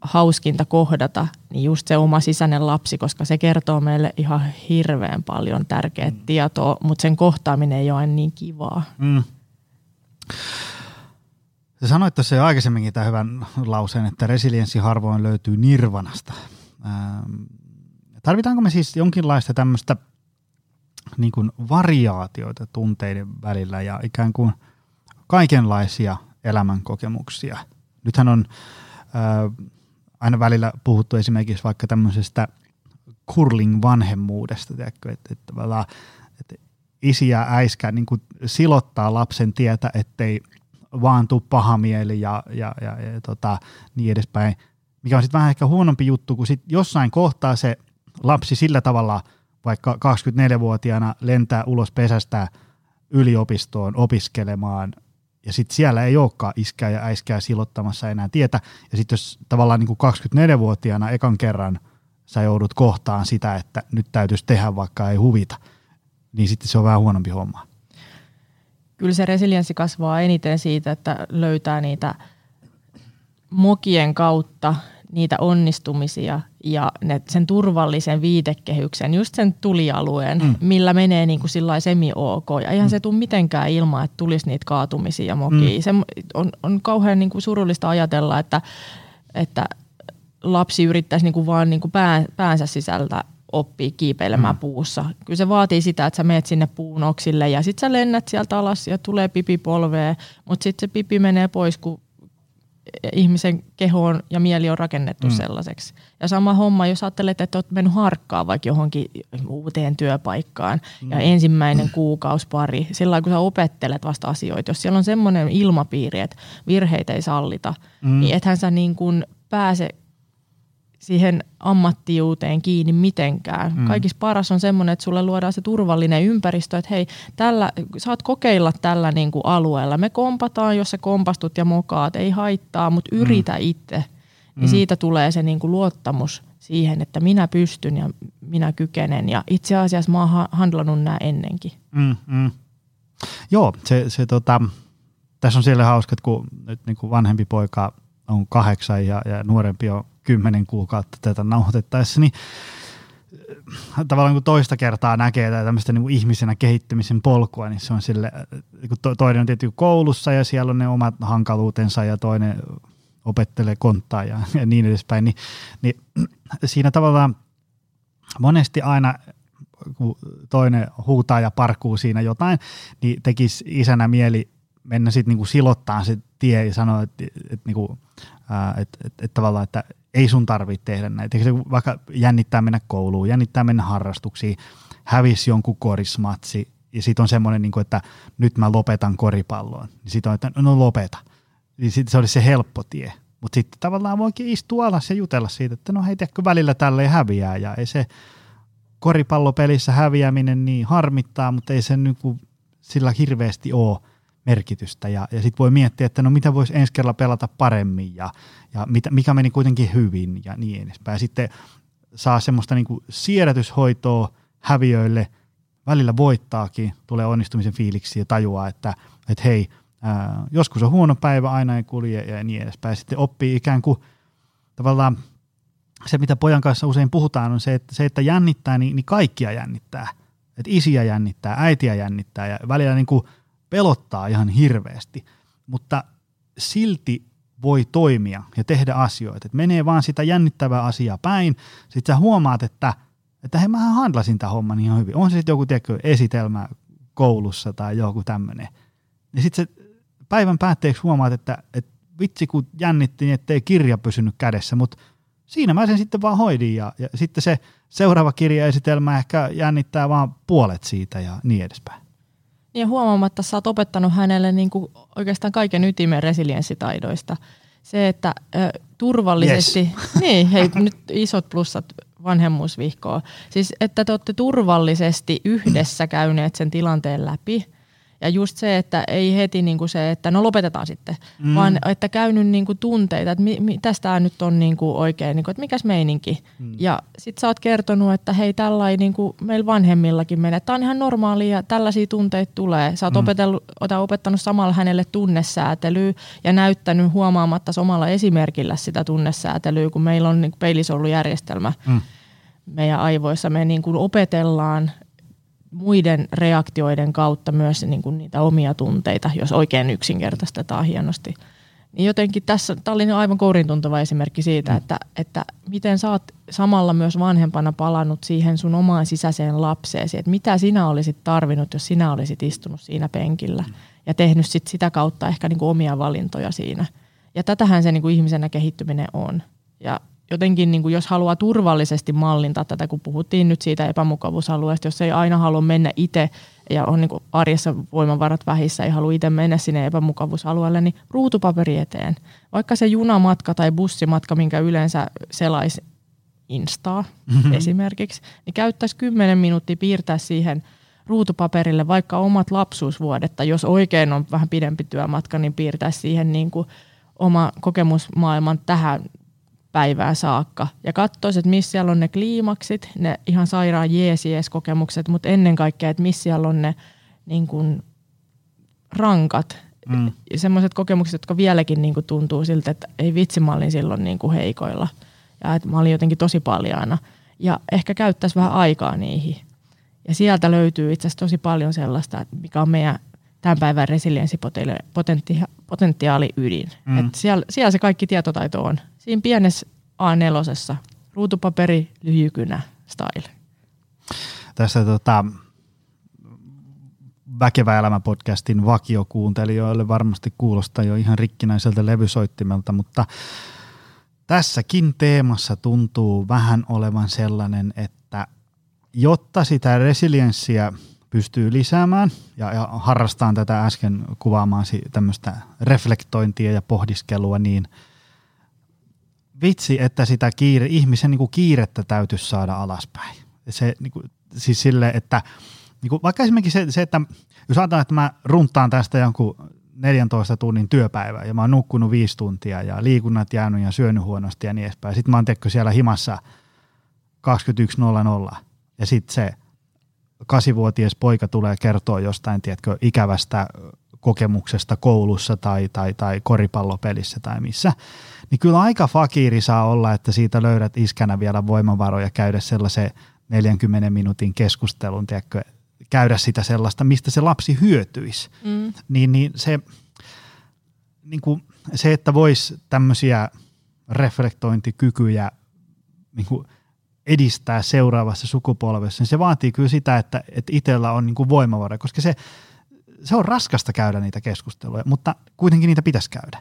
hauskinta kohdata, niin just se oma sisäinen lapsi, koska se kertoo meille ihan hirveän paljon tärkeää mm. tietoa, mutta sen kohtaaminen ei ole aina niin kivaa. Mm. Sä sanoit tuossa jo aikaisemminkin tämän hyvän lauseen, että resilienssi harvoin löytyy nirvanasta. Ähm, tarvitaanko me siis jonkinlaista tämmöistä niin kuin variaatioita tunteiden välillä ja ikään kuin kaikenlaisia elämänkokemuksia? Nythän on aina välillä puhuttu esimerkiksi vaikka tämmöisestä curling-vanhemmuudesta, tiedätkö, että, että, että isi ja äiskä niin kuin silottaa lapsen tietä, ettei vaan tuu paha mieli ja, ja, ja, ja tota, niin edespäin, mikä on sitten vähän ehkä huonompi juttu, kun sit jossain kohtaa se lapsi sillä tavalla vaikka 24-vuotiaana lentää ulos pesästä yliopistoon opiskelemaan – ja sitten siellä ei olekaan iskää ja äiskää silottamassa enää tietä. Ja sitten jos tavallaan niin kuin 24-vuotiaana ekan kerran sä joudut kohtaan sitä, että nyt täytyisi tehdä vaikka ei huvita, niin sitten se on vähän huonompi homma. Kyllä se resilienssi kasvaa eniten siitä, että löytää niitä mokien kautta niitä onnistumisia ja ne, sen turvallisen viitekehyksen, just sen tulialueen, mm. millä menee niin kuin sillä semi-ok. Ja eihän mm. se tule mitenkään ilman, että tulisi niitä kaatumisia ja mokia. Mm. Se on, on kauhean niin kuin surullista ajatella, että, että lapsi yrittäisi niin kuin vaan niin kuin pään, päänsä sisältä oppii kiipeilemään mm. puussa. Kyllä se vaatii sitä, että sä meet sinne puun oksille ja sitten sä lennät sieltä alas ja tulee pipi polveen, mutta sitten se pipi menee pois, kun ihmisen kehoon ja mieli on rakennettu mm. sellaiseksi. Ja sama homma, jos ajattelet, että olet mennyt harkkaan vaikka johonkin uuteen työpaikkaan mm. ja ensimmäinen kuukausi pari, sillä kun sä opettelet vasta asioita, jos siellä on semmoinen ilmapiiri, että virheitä ei sallita, mm. niin ethän sä niin kuin pääse siihen ammattijuuteen kiinni mitenkään. Mm. Kaikissa paras on semmoinen, että sulle luodaan se turvallinen ympäristö, että hei, tällä, saat kokeilla tällä niin kuin alueella. Me kompataan, jos sä kompastut ja mokaat, ei haittaa, mutta mm. yritä mm. itse. Niin mm. siitä tulee se niin kuin luottamus siihen, että minä pystyn ja minä kykenen. Ja itse asiassa mä oon handlannut nämä ennenkin. Mm, mm. Joo, se, se tota, tässä on siellä hauska, että kun nyt niin kuin vanhempi poika on kahdeksan ja, ja nuorempi on kymmenen kuukautta tätä nauhoitettaessa, niin äh, tavallaan kun toista kertaa näkee tämmöistä niin ihmisenä kehittymisen polkua, niin se on sille, äh, kun toinen on tietysti koulussa ja siellä on ne omat hankaluutensa ja toinen opettelee konttaa ja, ja niin edespäin, niin, niin siinä tavallaan monesti aina kun toinen huutaa ja parkuu siinä jotain, niin tekisi isänä mieli mennä sitten niinku silottaa se tie ja sanoa, että et, niinku, et, et, et tavallaan, että ei sun tarvitse tehdä näitä. Se vaikka jännittää mennä kouluun, jännittää mennä harrastuksiin, hävisi jonkun korismatsi ja sitten on semmoinen, niin että nyt mä lopetan koripalloon. Niin sitten on, että no lopeta. Niin sitten se olisi se helppo tie. Mutta sitten tavallaan voikin istua alas ja jutella siitä, että no hei, tiedätkö, välillä tälle häviää ja ei se koripallopelissä häviäminen niin harmittaa, mutta ei se niin kuin sillä hirveästi ole merkitystä ja, ja sitten voi miettiä, että no mitä voisi ensi kerralla pelata paremmin ja, ja mitä, mikä meni kuitenkin hyvin ja niin edespäin. Ja sitten saa semmoista niin kuin siedätyshoitoa häviöille, välillä voittaakin, tulee onnistumisen fiiliksi ja tajuaa, että, että hei, ää, joskus on huono päivä, aina ei kulje ja niin edespäin. Sitten oppii ikään kuin tavallaan se, mitä pojan kanssa usein puhutaan, on se, että, se, että jännittää, niin, niin kaikkia jännittää. Että isiä jännittää, äitiä jännittää ja välillä niin kuin pelottaa ihan hirveästi, mutta silti voi toimia ja tehdä asioita. Et menee vaan sitä jännittävää asiaa päin, sitten sä huomaat, että, että hei, mähän handlasin tämän homman ihan hyvin. On se sitten joku tiedätkö, esitelmä koulussa tai joku tämmöinen. Ja sitten päivän päätteeksi huomaat, että, että vitsi kun jännitti, niin ettei kirja pysynyt kädessä, mutta siinä mä sen sitten vaan hoidin ja, ja sitten se seuraava kirjaesitelmä ehkä jännittää vaan puolet siitä ja niin edespäin. Ja huomaamatta sä oot opettanut hänelle niin kuin oikeastaan kaiken ytimen resilienssitaidoista. se, että ö, turvallisesti, yes. niin hei nyt isot plussat vanhemmuusvihkoa, siis että te olette turvallisesti yhdessä käyneet sen tilanteen läpi – ja just se, että ei heti niin kuin se, että no lopetetaan sitten, mm. vaan että käynyt niin kuin tunteita, että mi, mi, tästä nyt on niin kuin oikein, niin kuin, että mikäs meininki. Mm. Ja sitten sä oot kertonut, että hei tällainen niin kuin meillä vanhemmillakin menee, tämä on ihan normaalia ja tällaisia tunteita tulee. Sä oot mm. opetellut, opettanut samalla hänelle tunnesäätelyä ja näyttänyt huomaamatta omalla esimerkillä sitä tunnesäätelyä, kun meillä on niin kuin peilisoulujärjestelmä. Mm meidän aivoissa. Me niin kuin opetellaan muiden reaktioiden kautta myös niin kuin niitä omia tunteita, jos oikein yksinkertaistetaan hienosti. Niin jotenkin tässä, tämä oli aivan kourin tuntuva esimerkki siitä, mm. että, että miten sä oot samalla myös vanhempana palannut siihen sun omaan sisäiseen lapseesi, että mitä sinä olisit tarvinnut, jos sinä olisit istunut siinä penkillä mm. ja tehnyt sit sitä kautta ehkä niin kuin omia valintoja siinä. Ja tätähän se niin kuin ihmisenä kehittyminen on. Ja jotenkin, niin kuin jos haluaa turvallisesti mallintaa tätä, kun puhuttiin nyt siitä epämukavuusalueesta, jos ei aina halua mennä itse ja on niin kuin arjessa voimavarat vähissä, ei halua itse mennä sinne epämukavuusalueelle, niin ruutupaperi eteen. Vaikka se junamatka tai bussimatka, minkä yleensä selaisi Instaa mm-hmm. esimerkiksi, niin käyttäisi 10 minuuttia piirtää siihen ruutupaperille vaikka omat lapsuusvuodet, tai jos oikein on vähän pidempi työmatka, niin piirtää siihen niin kuin oma kokemusmaailman tähän päivää saakka ja katsoisi, että missä siellä on ne kliimaksit, ne ihan sairaan jeesies-kokemukset, mutta ennen kaikkea, että missä siellä on ne niin kuin, rankat, mm. semmoiset kokemukset, jotka vieläkin niin kuin, tuntuu siltä, että ei vitsi, mä olin silloin niin kuin, heikoilla ja että mä olin jotenkin tosi paljaana ja ehkä käyttäisi vähän aikaa niihin. Ja sieltä löytyy itse asiassa tosi paljon sellaista, mikä on meidän tämän päivän resilienssipotentiaali ydin. Mm. Et siellä, siellä se kaikki tietotaito on siinä pienessä A4, ruutupaperi, lyhykynä, style. Tässä tota, Väkevä elämä podcastin vakiokuuntelijoille varmasti kuulostaa jo ihan rikkinäiseltä levysoittimelta, mutta tässäkin teemassa tuntuu vähän olevan sellainen, että jotta sitä resilienssiä pystyy lisäämään ja, ja harrastaan tätä äsken kuvaamaasi tämmöistä reflektointia ja pohdiskelua, niin – vitsi, että sitä kiire, ihmisen niin kuin kiirettä täytyisi saada alaspäin. Se, niin kuin, siis sille, että niin kuin, vaikka esimerkiksi se, se, että jos ajatellaan, että mä runtaan tästä jonkun 14 tunnin työpäivää ja mä oon nukkunut viisi tuntia ja liikunnat jäänyt ja syönyt huonosti ja niin edespäin. Sitten mä oon siellä himassa 21.00 ja sitten se kasivuotias poika tulee kertoa jostain, tiedätkö, ikävästä kokemuksesta koulussa tai, tai, tai koripallopelissä tai missä, niin kyllä aika fakiri saa olla, että siitä löydät iskänä vielä voimavaroja käydä sellaisen 40 minuutin keskustelun, tiedätkö, käydä sitä sellaista, mistä se lapsi hyötyisi. Mm. Niin, niin se, niin kuin se, että voisi tämmöisiä reflektointikykyjä niin kuin edistää seuraavassa sukupolvessa, niin se vaatii kyllä sitä, että, että itsellä on niin kuin voimavaroja, koska se, se on raskasta käydä niitä keskusteluja, mutta kuitenkin niitä pitäisi käydä.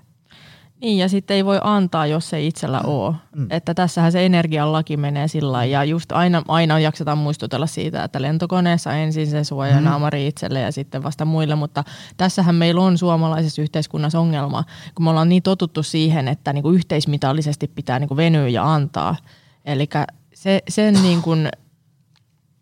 Niin, ja sitten ei voi antaa, jos ei itsellä mm. ole. Mm. Että tässähän se energian laki menee sillä ja just aina, aina jaksetaan muistutella siitä, että lentokoneessa ensin se suojanaamari mm. itselle ja sitten vasta muille, mutta tässähän meillä on suomalaisessa yhteiskunnassa ongelma, kun me ollaan niin totuttu siihen, että niin kuin yhteismitallisesti pitää niin kuin venyä ja antaa. Eli se, sen niin kuin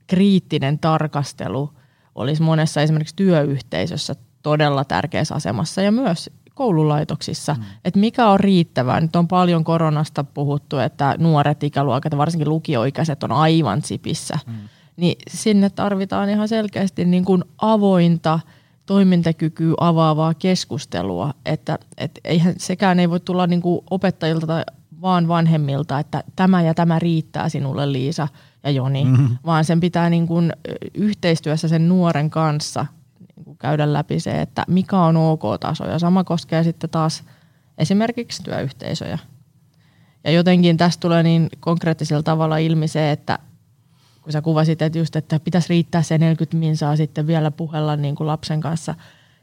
kriittinen tarkastelu olisi monessa esimerkiksi työyhteisössä todella tärkeässä asemassa ja myös koululaitoksissa, mm. että mikä on riittävää. Nyt on paljon koronasta puhuttu, että nuoret ikäluokat, varsinkin lukioikäiset, on aivan sipissä. Mm. Niin sinne tarvitaan ihan selkeästi niin kuin avointa, toimintakykyä avaavaa keskustelua, että et eihän sekään ei voi tulla niin kuin opettajilta tai vaan vanhemmilta, että tämä ja tämä riittää sinulle Liisa ja Joni, mm-hmm. vaan sen pitää niin kuin yhteistyössä sen nuoren kanssa niin käydä läpi se, että mikä on ok-taso. Ja sama koskee sitten taas esimerkiksi työyhteisöjä. Ja jotenkin tästä tulee niin konkreettisella tavalla ilmi se, että kun sä kuvasit, että just, että pitäisi riittää se 40 minsaa sitten vielä puhella niin kuin lapsen kanssa.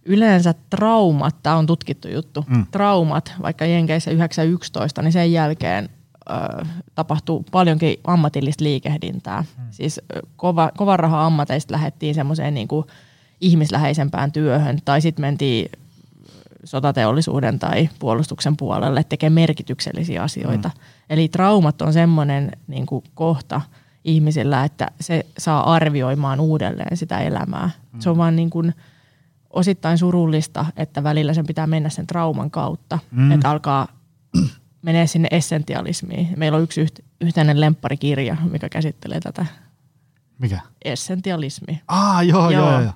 Yleensä traumat, tämä on tutkittu juttu, mm. traumat, vaikka Jenkeissä 911, niin sen jälkeen ö, tapahtuu paljonkin ammatillista liikehdintää. Mm. Siis kova, kovan raha ammateista lähdettiin semmoiseen niin kuin ihmisläheisempään työhön tai sitten mentiin sotateollisuuden tai puolustuksen puolelle, tekee merkityksellisiä asioita. Mm. Eli traumat on semmoinen niin kuin kohta ihmisillä, että se saa arvioimaan uudelleen sitä elämää. Mm. Se on vaan niin kuin osittain surullista, että välillä sen pitää mennä sen trauman kautta, mm. että alkaa menee sinne essentialismiin. Meillä on yksi yhteinen lempparikirja, mikä käsittelee tätä. Mikä? Essentialismi. Ah, joo, joo, joo. joo.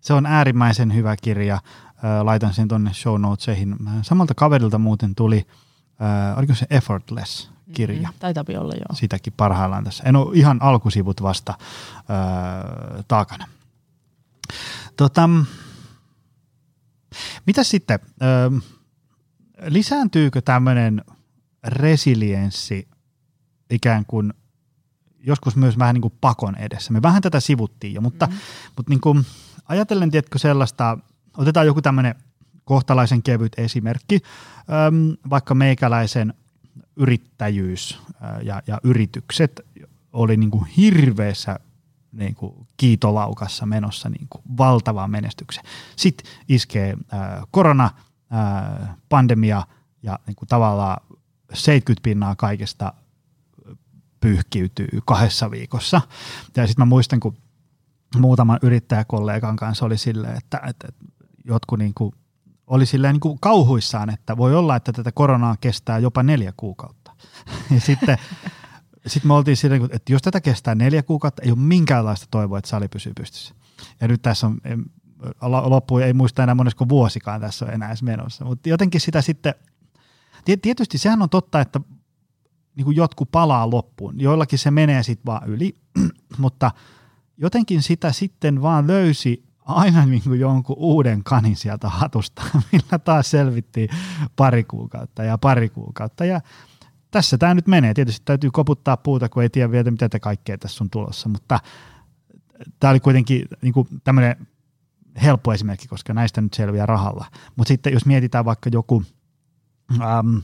Se on äärimmäisen hyvä kirja. Laitan sen tuonne show notesihin. Samalta kaverilta muuten tuli, äh, oliko se Effortless-kirja? Mm-hmm. Taitaa olla, joo. Sitäkin parhaillaan tässä. En ole ihan alkusivut vasta äh, takana. Tota, mitä sitten, äh, lisääntyykö tämmöinen resilienssi ikään kuin joskus myös vähän niin kuin pakon edessä. Me vähän tätä sivuttiin jo, mutta, mm-hmm. mutta niin kuin, ajatellen, tiedätkö sellaista, otetaan joku tämmöinen kohtalaisen kevyt esimerkki, vaikka meikäläisen yrittäjyys ja, ja yritykset oli niin kuin hirveässä niin kuin kiitolaukassa menossa niin kuin valtavaan menestykseen. Sitten iskee ää, korona, ää, pandemia ja niin kuin tavallaan 70 pinnaa kaikesta pyyhkiytyy kahdessa viikossa. Ja sitten mä muistan, kun muutaman yrittäjäkollegan kanssa oli silleen, että, että jotkut niin kuin oli silleen niin kuin kauhuissaan, että voi olla, että tätä koronaa kestää jopa neljä kuukautta. Ja sitten sit me oltiin silleen, että jos tätä kestää neljä kuukautta, ei ole minkäänlaista toivoa, että sali pysyy pystyssä. Ja nyt tässä on, loppu ei muista enää monesko vuosikaan tässä on enää edes menossa. Mutta jotenkin sitä sitten, tietysti sehän on totta, että niin jotkut palaa loppuun. Joillakin se menee sitten vaan yli, mutta – jotenkin sitä sitten vaan löysi aina niin kuin jonkun uuden kanin sieltä hatusta, millä taas selvittiin pari kuukautta ja pari kuukautta. Ja tässä tämä nyt menee. Tietysti täytyy koputtaa puuta, kun ei tiedä vielä, mitä te kaikkea tässä on tulossa, mutta tämä oli kuitenkin niin kuin tämmöinen helppo esimerkki, koska näistä nyt selviää rahalla. Mutta sitten jos mietitään vaikka joku äm,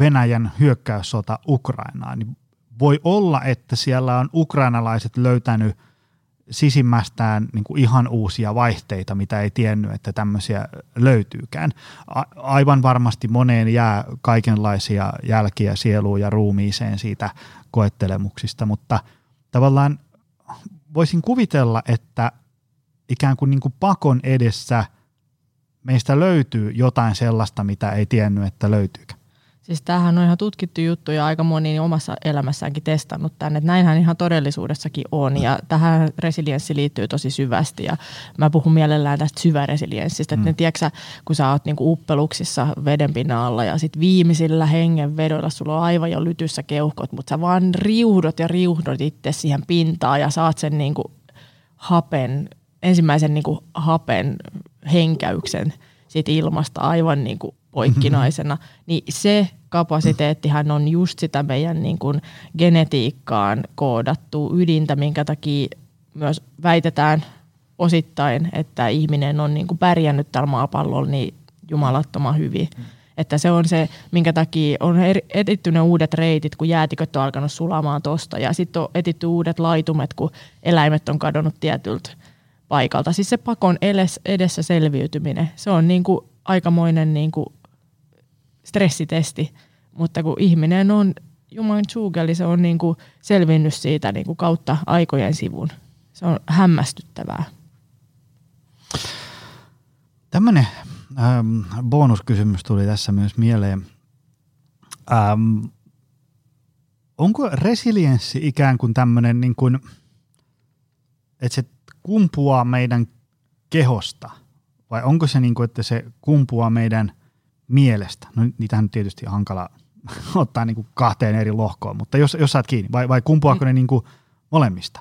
Venäjän hyökkäyssota Ukrainaan, niin voi olla, että siellä on ukrainalaiset löytänyt sisimmästään niin kuin ihan uusia vaihteita, mitä ei tiennyt, että tämmöisiä löytyykään. A- aivan varmasti moneen jää kaikenlaisia jälkiä sieluun ja ruumiiseen siitä koettelemuksista, mutta tavallaan voisin kuvitella, että ikään kuin, niin kuin pakon edessä meistä löytyy jotain sellaista, mitä ei tiennyt, että löytyykään. Siis tämähän on ihan tutkittu juttu ja aika moni omassa elämässäänkin testannut tänne, että näinhän ihan todellisuudessakin on ja tähän resilienssi liittyy tosi syvästi ja mä puhun mielellään tästä syväresilienssistä, että mm. tiedätkö, kun sä oot niinku uppeluksissa veden alla ja sit viimeisillä hengenvedoilla sulla on aivan jo lytyssä keuhkot, mutta sä vaan riuhdot ja riuhdot itse siihen pintaan ja saat sen niinku hapen, ensimmäisen niinku hapen henkäyksen siitä ilmasta aivan niinku poikkinaisena, niin se kapasiteettihan on just sitä meidän niin kuin genetiikkaan koodattu ydintä, minkä takia myös väitetään osittain, että ihminen on niin kuin pärjännyt tällä maapallolla niin jumalattoman hyvin. Että se on se, minkä takia on etitty ne uudet reitit, kun jäätiköt on alkanut sulamaan tosta. Ja sitten on etitty uudet laitumet, kun eläimet on kadonnut tietyltä paikalta. Siis se pakon edessä selviytyminen, se on niin kuin aikamoinen niin kuin stressitesti, mutta kun ihminen on Jumalan tsuugeli, se on niin kuin selvinnyt siitä niin kuin kautta aikojen sivun. Se on hämmästyttävää. Tämmöinen ähm, bonuskysymys tuli tässä myös mieleen. Ähm, onko resilienssi ikään kuin tämmöinen, niin kuin, että se kumpuaa meidän kehosta, vai onko se niin kuin, että se kumpuaa meidän mielestä? No niitähän on tietysti hankala ottaa niin kuin kahteen eri lohkoon, mutta jos, jos saat kiinni, vai, vai kumpuaako ne niin kuin molemmista?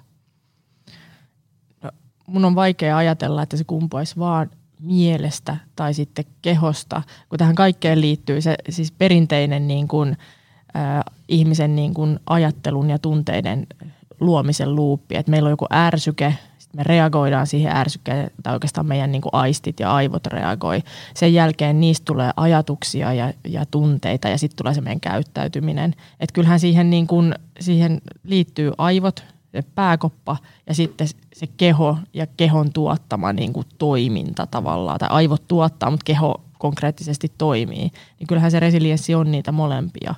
No, mun on vaikea ajatella, että se kumpuaisi vaan mielestä tai sitten kehosta, kun tähän kaikkeen liittyy se siis perinteinen niin kuin, äh, ihmisen niin kuin ajattelun ja tunteiden luomisen luuppi, että meillä on joku ärsyke, me reagoidaan siihen ärsykkeen, tai oikeastaan meidän niin kuin aistit ja aivot reagoi. Sen jälkeen niistä tulee ajatuksia ja, ja tunteita ja sitten tulee se meidän käyttäytyminen. Että kyllähän siihen, niin kuin, siihen liittyy aivot, se pääkoppa ja sitten se keho ja kehon tuottama niin kuin toiminta tavallaan, tai aivot tuottaa, mutta keho konkreettisesti toimii, niin kyllähän se resilienssi on niitä molempia.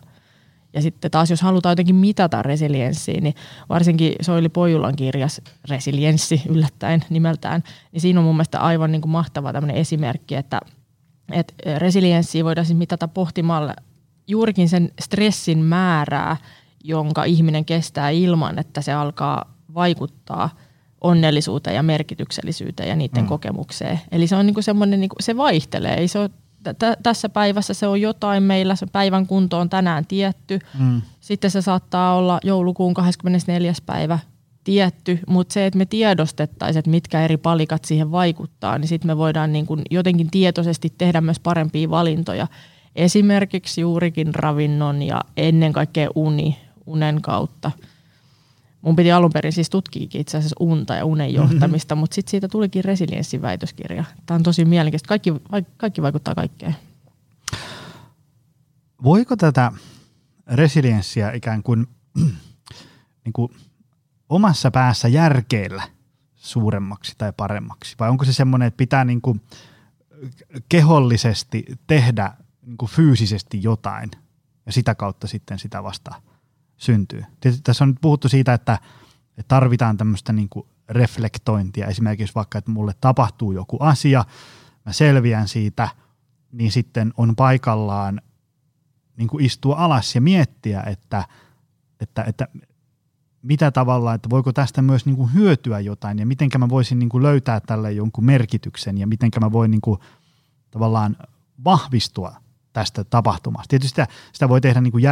Ja sitten taas, jos halutaan jotenkin mitata resilienssiä, niin varsinkin Soili Pojulan kirjas Resilienssi yllättäen nimeltään, niin siinä on mun mielestä aivan niin kuin mahtava tämmöinen esimerkki, että, että resilienssiä voidaan siis mitata pohtimalla juurikin sen stressin määrää, jonka ihminen kestää ilman, että se alkaa vaikuttaa onnellisuuteen ja merkityksellisyyteen ja niiden mm. kokemukseen. Eli se on niin kuin semmoinen, niin kuin, se vaihtelee. Ei se ole, t- tässä päivässä se on jotain meillä, se päivän kunto on tänään tietty. Mm. Sitten se saattaa olla joulukuun 24. päivä tietty, mutta se, että me tiedostettaisiin, että mitkä eri palikat siihen vaikuttaa, niin sitten me voidaan niin kuin jotenkin tietoisesti tehdä myös parempia valintoja. Esimerkiksi juurikin ravinnon ja ennen kaikkea uni, unen kautta. Mun piti alun perin siis tutkia itse asiassa unta ja unen johtamista, mm-hmm. mutta sitten siitä tulikin resilienssiväitöskirja. Tämä on tosi mielenkiintoista. Kaikki, kaikki vaikuttaa kaikkeen. Voiko tätä resilienssiä ikään kuin, niin kuin omassa päässä järkeillä suuremmaksi tai paremmaksi? Vai onko se semmoinen, että pitää niin kuin kehollisesti tehdä niin kuin fyysisesti jotain ja sitä kautta sitten sitä vastaan syntyy. Tietysti tässä on nyt puhuttu siitä, että tarvitaan tämmöistä niin kuin reflektointia. Esimerkiksi vaikka, että mulle tapahtuu joku asia, mä selviän siitä, niin sitten on paikallaan niin kuin istua alas ja miettiä, että, että, että mitä tavalla, että voiko tästä myös niin kuin hyötyä jotain ja miten mä voisin niin kuin löytää tälle jonkun merkityksen ja miten mä voin niin kuin tavallaan vahvistua tästä tapahtumasta. Tietysti sitä, sitä voi tehdä niin kuin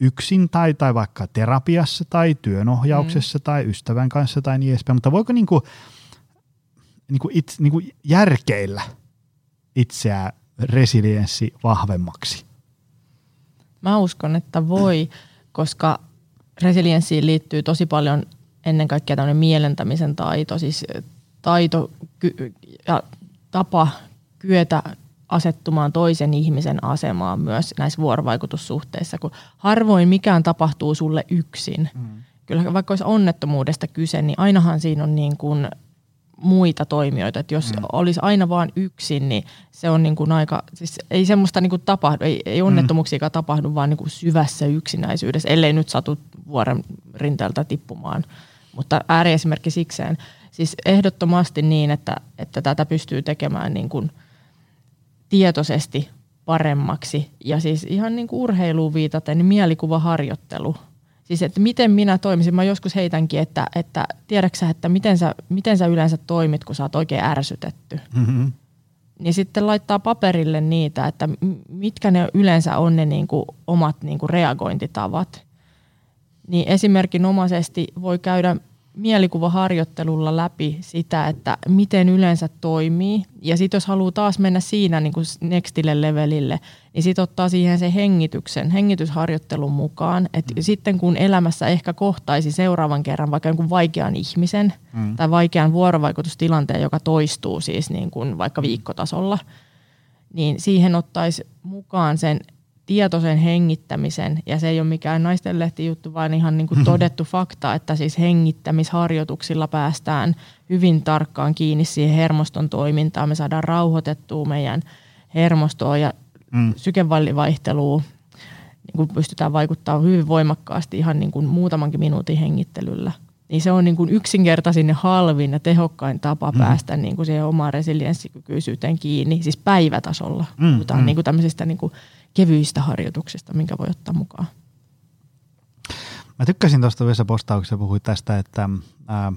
yksin tai, tai vaikka terapiassa tai työnohjauksessa mm. tai ystävän kanssa tai niin edespäin, mutta voiko niinku, niinku it, niinku järkeillä itseä resilienssi vahvemmaksi? Mä uskon, että voi, koska resilienssiin liittyy tosi paljon ennen kaikkea tämmöinen mielentämisen taito, siis taito ja tapa kyetä asettumaan toisen ihmisen asemaan myös näissä vuorovaikutussuhteissa, kun harvoin mikään tapahtuu sulle yksin. Mm. Kyllä vaikka olisi onnettomuudesta kyse, niin ainahan siinä on niin kuin muita toimijoita. Että jos mm. olisi aina vain yksin, niin se on niin kuin aika, siis ei semmoista niin kuin tapahdu, ei, ei onnettomuuksiakaan tapahdu vaan niin kuin syvässä yksinäisyydessä, ellei nyt satu vuoren rinteeltä tippumaan. Mutta ääriesimerkki sikseen. Siis ehdottomasti niin, että, että tätä pystyy tekemään niin kuin – tietoisesti paremmaksi. Ja siis ihan niin kuin urheiluun viitaten, niin mielikuvaharjoittelu. Siis että miten minä toimisin, mä joskus heitänkin, että, että tiedäksä, että miten sä, miten sä yleensä toimit, kun sä oot oikein ärsytetty. Mm-hmm. Niin sitten laittaa paperille niitä, että mitkä ne yleensä on ne niin kuin omat niin kuin reagointitavat. Niin esimerkinomaisesti voi käydä mielikuvaharjoittelulla läpi sitä, että miten yleensä toimii. Ja sitten jos haluaa taas mennä siinä niin kuin nextille levelille, niin sitten ottaa siihen se hengityksen, hengitysharjoittelun mukaan. Että mm. sitten kun elämässä ehkä kohtaisi seuraavan kerran vaikka jonkun vaikean ihmisen mm. tai vaikean vuorovaikutustilanteen, joka toistuu siis niin kuin vaikka viikkotasolla, niin siihen ottaisi mukaan sen tietoisen hengittämisen, ja se ei ole mikään naistenlehti juttu, vaan ihan niin kuin todettu fakta, että siis hengittämisharjoituksilla päästään hyvin tarkkaan kiinni siihen hermoston toimintaan. Me saadaan rauhoitettua meidän hermostoa ja mm. sykevallivaihteluun niin kuin pystytään vaikuttamaan hyvin voimakkaasti ihan niin kuin muutamankin minuutin hengittelyllä. Niin se on niin kuin yksinkertaisin ja halvin ja tehokkain tapa mm. päästä niin kuin siihen omaan resilienssikykyisyyteen kiinni, siis päivätasolla. Mm. Puhutaan mm. niin kuin tämmöisistä niin kuin kevyistä harjoituksista, minkä voi ottaa mukaan. Mä tykkäsin tuosta Vesa postauksessa, puhuit tästä, että, ää,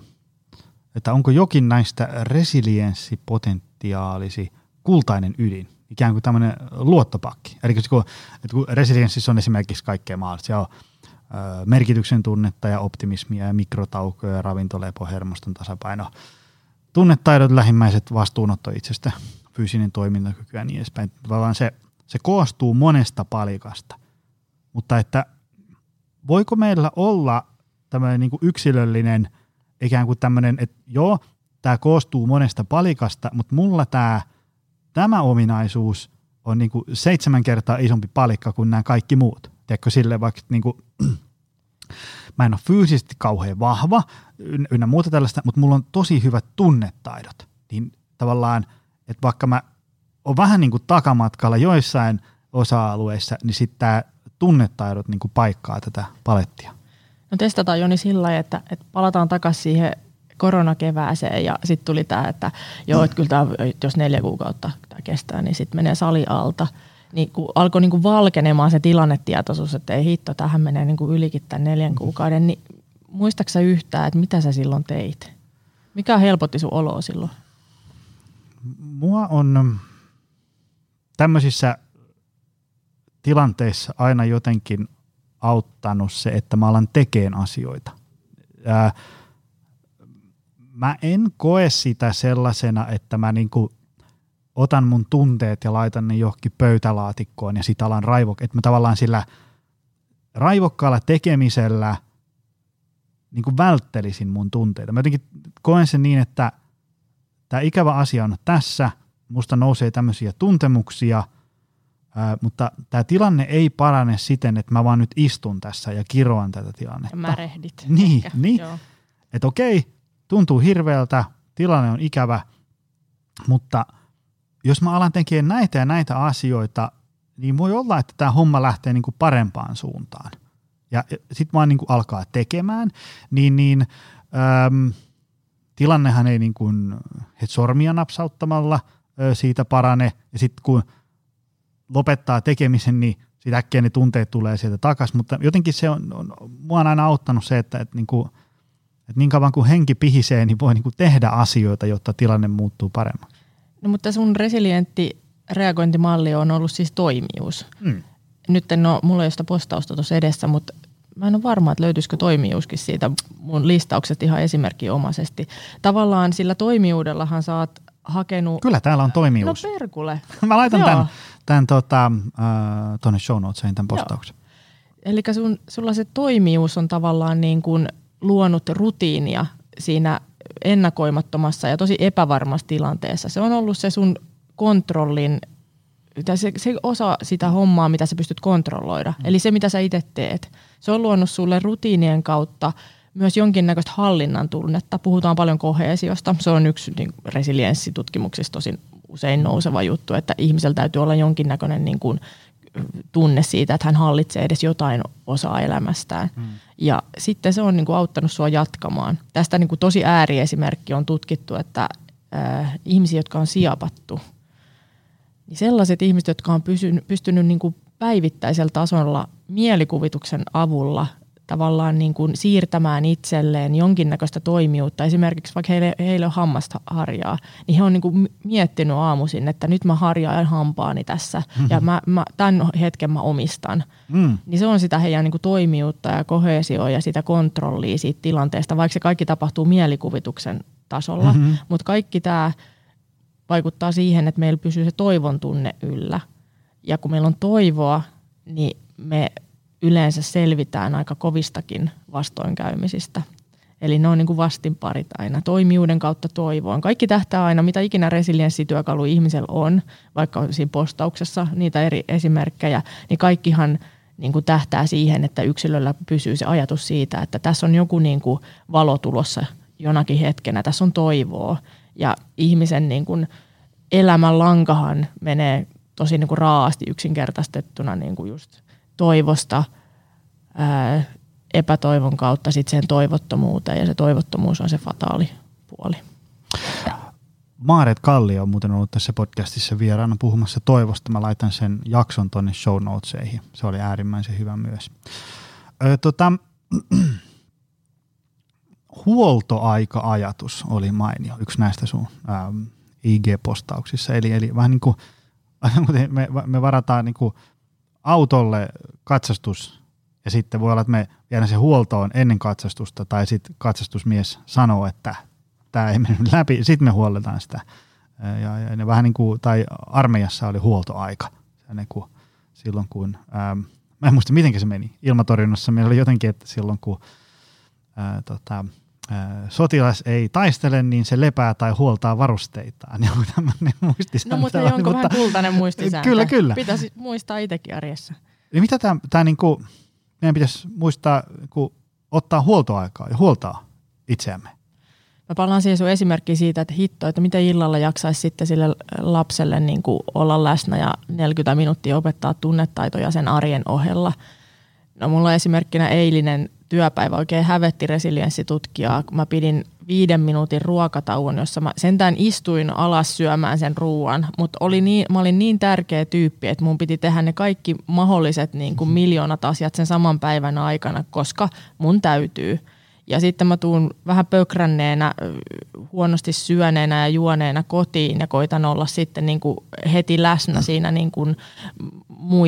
että onko jokin näistä resilienssipotentiaalisi kultainen ydin, ikään kuin tämmöinen luottopakki. Eli kun, että kun resilienssissä on esimerkiksi kaikkea mahdollista, siellä on ää, merkityksen tunnetta ja optimismia ja mikrotaukoja, ravintolepo, hermoston tasapaino, tunnetaidot, lähimmäiset, vastuunotto itsestä, fyysinen toimintakyky ja niin edespäin. Tavallaan se se koostuu monesta palikasta. Mutta että voiko meillä olla tämmöinen niin kuin yksilöllinen ikään kuin tämmöinen, että joo, tämä koostuu monesta palikasta, mutta mulla tämä, tämä ominaisuus on niin kuin seitsemän kertaa isompi palikka kuin nämä kaikki muut. Tiedätkö sille vaikka niin kuin, mä en ole fyysisesti kauhean vahva ynnä muuta tällaista, mutta mulla on tosi hyvät tunnetaidot. Niin tavallaan, että vaikka mä oon vähän niin kuin takamatkalla joissain osa-alueissa, niin sitten tämä tunnetaidot niin kuin paikkaa tätä palettia. No testataan Joni sillä lailla, että, että palataan takaisin siihen koronakevääseen ja sitten tuli tämä, että joo, että kyllä tämä, jos neljä kuukautta tämä kestää, niin sitten menee sali alta. Niin kun alkoi niin kuin valkenemaan se tilannetietoisuus, että ei hitto, tähän menee niin kuin ylikin tämän neljän kuukauden, niin muistaaksä yhtään, että mitä sä silloin teit? Mikä helpotti sun oloa silloin? Mua on tämmöisissä tilanteissa aina jotenkin auttanut se, että mä alan tekemään asioita. Ää, mä en koe sitä sellaisena, että mä niinku otan mun tunteet ja laitan ne johonkin pöytälaatikkoon ja sit alan raivok, että mä tavallaan sillä raivokkaalla tekemisellä niin kuin välttelisin mun tunteita. Mä jotenkin koen sen niin, että tämä ikävä asia on tässä, musta nousee tämmöisiä tuntemuksia, ää, mutta tämä tilanne ei parane siten, että mä vaan nyt istun tässä ja kiroan tätä tilannetta. Ja märehdit. Niin, niin. että okei, tuntuu hirveältä, tilanne on ikävä, mutta jos mä alan tekemään näitä ja näitä asioita, niin voi olla, että tämä homma lähtee niin kuin parempaan suuntaan. Ja sitten vaan niin kuin alkaa tekemään, niin, niin äm, tilannehan ei niin kuin, sormia napsauttamalla siitä parane, ja sitten kun lopettaa tekemisen, niin sitten äkkiä ne tunteet tulee sieltä takaisin, mutta jotenkin se on, on, mua on aina auttanut se, että, että niin kuin – että niin kauan kuin henki pihisee, niin voi niin kuin tehdä asioita, jotta tilanne muuttuu paremmaksi. No mutta sun resilientti reagointimalli on ollut siis toimijuus. Mm. Nyt en ole, mulla ei ole sitä postausta tuossa edessä, mutta mä en ole varma, että löytyisikö toimijuuskin siitä mun listaukset ihan esimerkkiomaisesti. Tavallaan sillä toimijuudellahan oot hakenut... Kyllä täällä on toimijuus. No perkule. mä laitan Joo. tämän, tämän tota, äh, tuonne show notesiin tämän postauksen. Eli sun, sulla se toimijuus on tavallaan niin kuin luonut rutiinia siinä ennakoimattomassa ja tosi epävarmassa tilanteessa. Se on ollut se sun kontrollin, se, se osa sitä hommaa, mitä sä pystyt kontrolloida. Mm. Eli se, mitä sä itse teet. Se on luonut sulle rutiinien kautta myös jonkinnäköistä hallinnan tunnetta. Puhutaan paljon koheesiosta. Se on yksi niin, resilienssitutkimuksista tosi usein nouseva juttu, että ihmisellä täytyy olla jonkinnäköinen niin kuin, tunne siitä, että hän hallitsee edes jotain osaa elämästään. Mm. Ja sitten se on niin kuin auttanut sua jatkamaan. Tästä niin kuin tosi ääriesimerkki on tutkittu, että äh, ihmisiä, jotka on siapattu, niin sellaiset ihmiset, jotka on pysynyt, pystynyt niin kuin päivittäisellä tasolla mielikuvituksen avulla tavallaan niin kuin siirtämään itselleen jonkinnäköistä toimijuutta. Esimerkiksi vaikka heille, heille on hammasta harjaa, niin he on niin kuin miettinyt aamuisin, että nyt mä harjaan hampaani tässä mm-hmm. ja mä, mä, tämän hetken mä omistan. Mm. Niin se on sitä heidän niin kuin toimijuutta ja kohesioa ja sitä kontrollia siitä tilanteesta, vaikka se kaikki tapahtuu mielikuvituksen tasolla. Mm-hmm. Mutta kaikki tämä vaikuttaa siihen, että meillä pysyy se toivon tunne yllä. Ja kun meillä on toivoa, niin me yleensä selvitään aika kovistakin vastoinkäymisistä. Eli ne on niin kuin vastinparit aina, toimijuuden kautta toivoon. Kaikki tähtää aina, mitä ikinä resilienssityökalu ihmisellä on, vaikka siinä postauksessa niitä eri esimerkkejä, niin kaikkihan niin kuin tähtää siihen, että yksilöllä pysyy se ajatus siitä, että tässä on joku niin kuin valo tulossa jonakin hetkenä, tässä on toivoa. Ja ihmisen niin kuin elämän lankahan menee tosi niin kuin raasti yksinkertaistettuna niin kuin just toivosta ää, epätoivon kautta sit sen toivottomuuteen ja se toivottomuus on se fataali puoli. Maaret Kalli on muuten ollut tässä podcastissa vieraana puhumassa toivosta. Mä laitan sen jakson tuonne show notesihin. Se oli äärimmäisen hyvä myös. Ö, tota, huoltoaika-ajatus oli mainio, yksi näistä sun IG-postauksissa. Eli, eli vähän niin kuin, me, me varataan niin kuin autolle katsastus ja sitten voi olla, että me viedään se huoltoon ennen katsastusta tai sitten katsastusmies sanoo, että tämä ei mennyt läpi, sitten me huolletaan sitä. Ja, ja ne vähän niin kuin, tai armeijassa oli huoltoaika niin kuin, silloin kun, ää, mä en muista miten se meni, ilmatorjunnassa meillä oli jotenkin, että silloin kun ää, tota, sotilas ei taistele, niin se lepää tai huoltaa varusteitaan. Joku tämmöinen muistisääntö. No mutta onko mutta, vähän kultainen muistisääntö? Kyllä, kyllä. Pitäisi muistaa itsekin arjessa. Eli mitä tämä, tämä niin kuin, meidän pitäisi muistaa, kun ottaa huoltoaikaa ja huoltaa itseämme. Mä palaan siihen sun esimerkkiin siitä, että hitto, että miten illalla jaksaisi sitten sille lapselle niin kuin olla läsnä ja 40 minuuttia opettaa tunnetaitoja sen arjen ohella. No mulla on esimerkkinä eilinen työpäivä oikein hävetti resilienssitutkijaa, kun mä pidin viiden minuutin ruokatauon, jossa mä sentään istuin alas syömään sen ruoan, mutta oli niin, mä olin niin tärkeä tyyppi, että mun piti tehdä ne kaikki mahdolliset niin kuin miljoonat asiat sen saman päivän aikana, koska mun täytyy – ja sitten mä tuun vähän pökränneenä, huonosti syöneenä ja juoneena kotiin ja koitan olla sitten niin kuin heti läsnä siinä niin kuin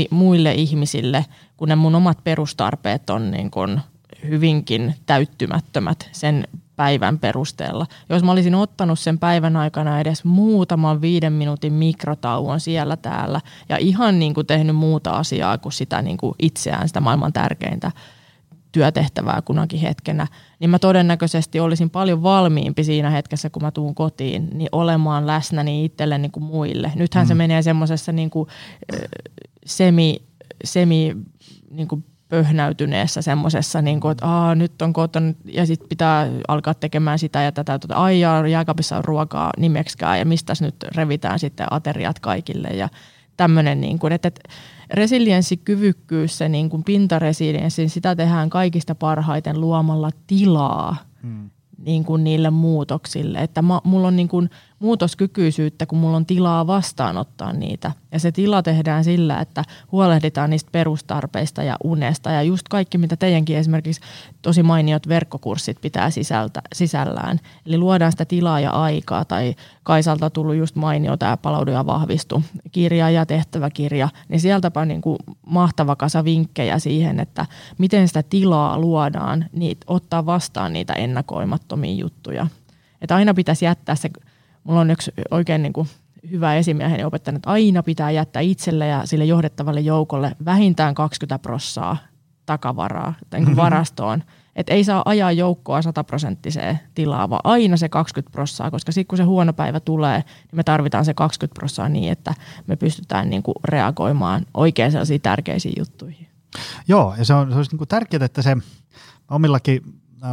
muille ihmisille, kun ne mun omat perustarpeet on niin kuin hyvinkin täyttymättömät sen päivän perusteella. Jos mä olisin ottanut sen päivän aikana edes muutaman viiden minuutin mikrotauon siellä täällä ja ihan niin kuin tehnyt muuta asiaa kuin sitä niin kuin itseään, sitä maailman tärkeintä työtehtävää kunakin hetkenä, niin mä todennäköisesti olisin paljon valmiimpi siinä hetkessä, kun mä tuun kotiin, niin olemaan läsnä niin itselle niin kuin muille. Nythän mm. se menee semmoisessa niin kuin, semi, semi niin kuin pöhnäytyneessä semmoisessa, niin kuin, että Aa, nyt on kotona ja sitten pitää alkaa tekemään sitä ja tätä. Tuota, Ai jääkaapissa on ruokaa nimeksikään ja mistäs nyt revitään sitten ateriat kaikille ja tämmöinen, niin kuin, että, että resilienssikyvykkyys, se niin kuin pintaresilienssi, sitä tehdään kaikista parhaiten luomalla tilaa hmm. niin kuin niille muutoksille. Että mä, mulla on niin kuin muutoskykyisyyttä, kun mulla on tilaa vastaanottaa niitä. Ja se tila tehdään sillä, että huolehditaan niistä perustarpeista ja unesta. Ja just kaikki, mitä teidänkin esimerkiksi tosi mainiot verkkokurssit pitää sisältä, sisällään. Eli luodaan sitä tilaa ja aikaa. Tai Kaisalta tullut just mainio tämä palaudu ja vahvistu kirja ja tehtäväkirja. Niin sieltäpä niin kuin mahtava kasa vinkkejä siihen, että miten sitä tilaa luodaan, niin ottaa vastaan niitä ennakoimattomia juttuja. Että aina pitäisi jättää se mulla on yksi oikein niin kuin hyvä esimieheni opettanut, että aina pitää jättää itselle ja sille johdettavalle joukolle vähintään 20 prossaa takavaraa niin kuin varastoon. Että ei saa ajaa joukkoa sataprosenttiseen tilaa, vaan aina se 20 prossaa, koska sitten kun se huono päivä tulee, niin me tarvitaan se 20 prossaa niin, että me pystytään niin kuin reagoimaan oikein sellaisiin tärkeisiin juttuihin. Joo, ja se on, se olisi niin kuin tärkeää, että se omillakin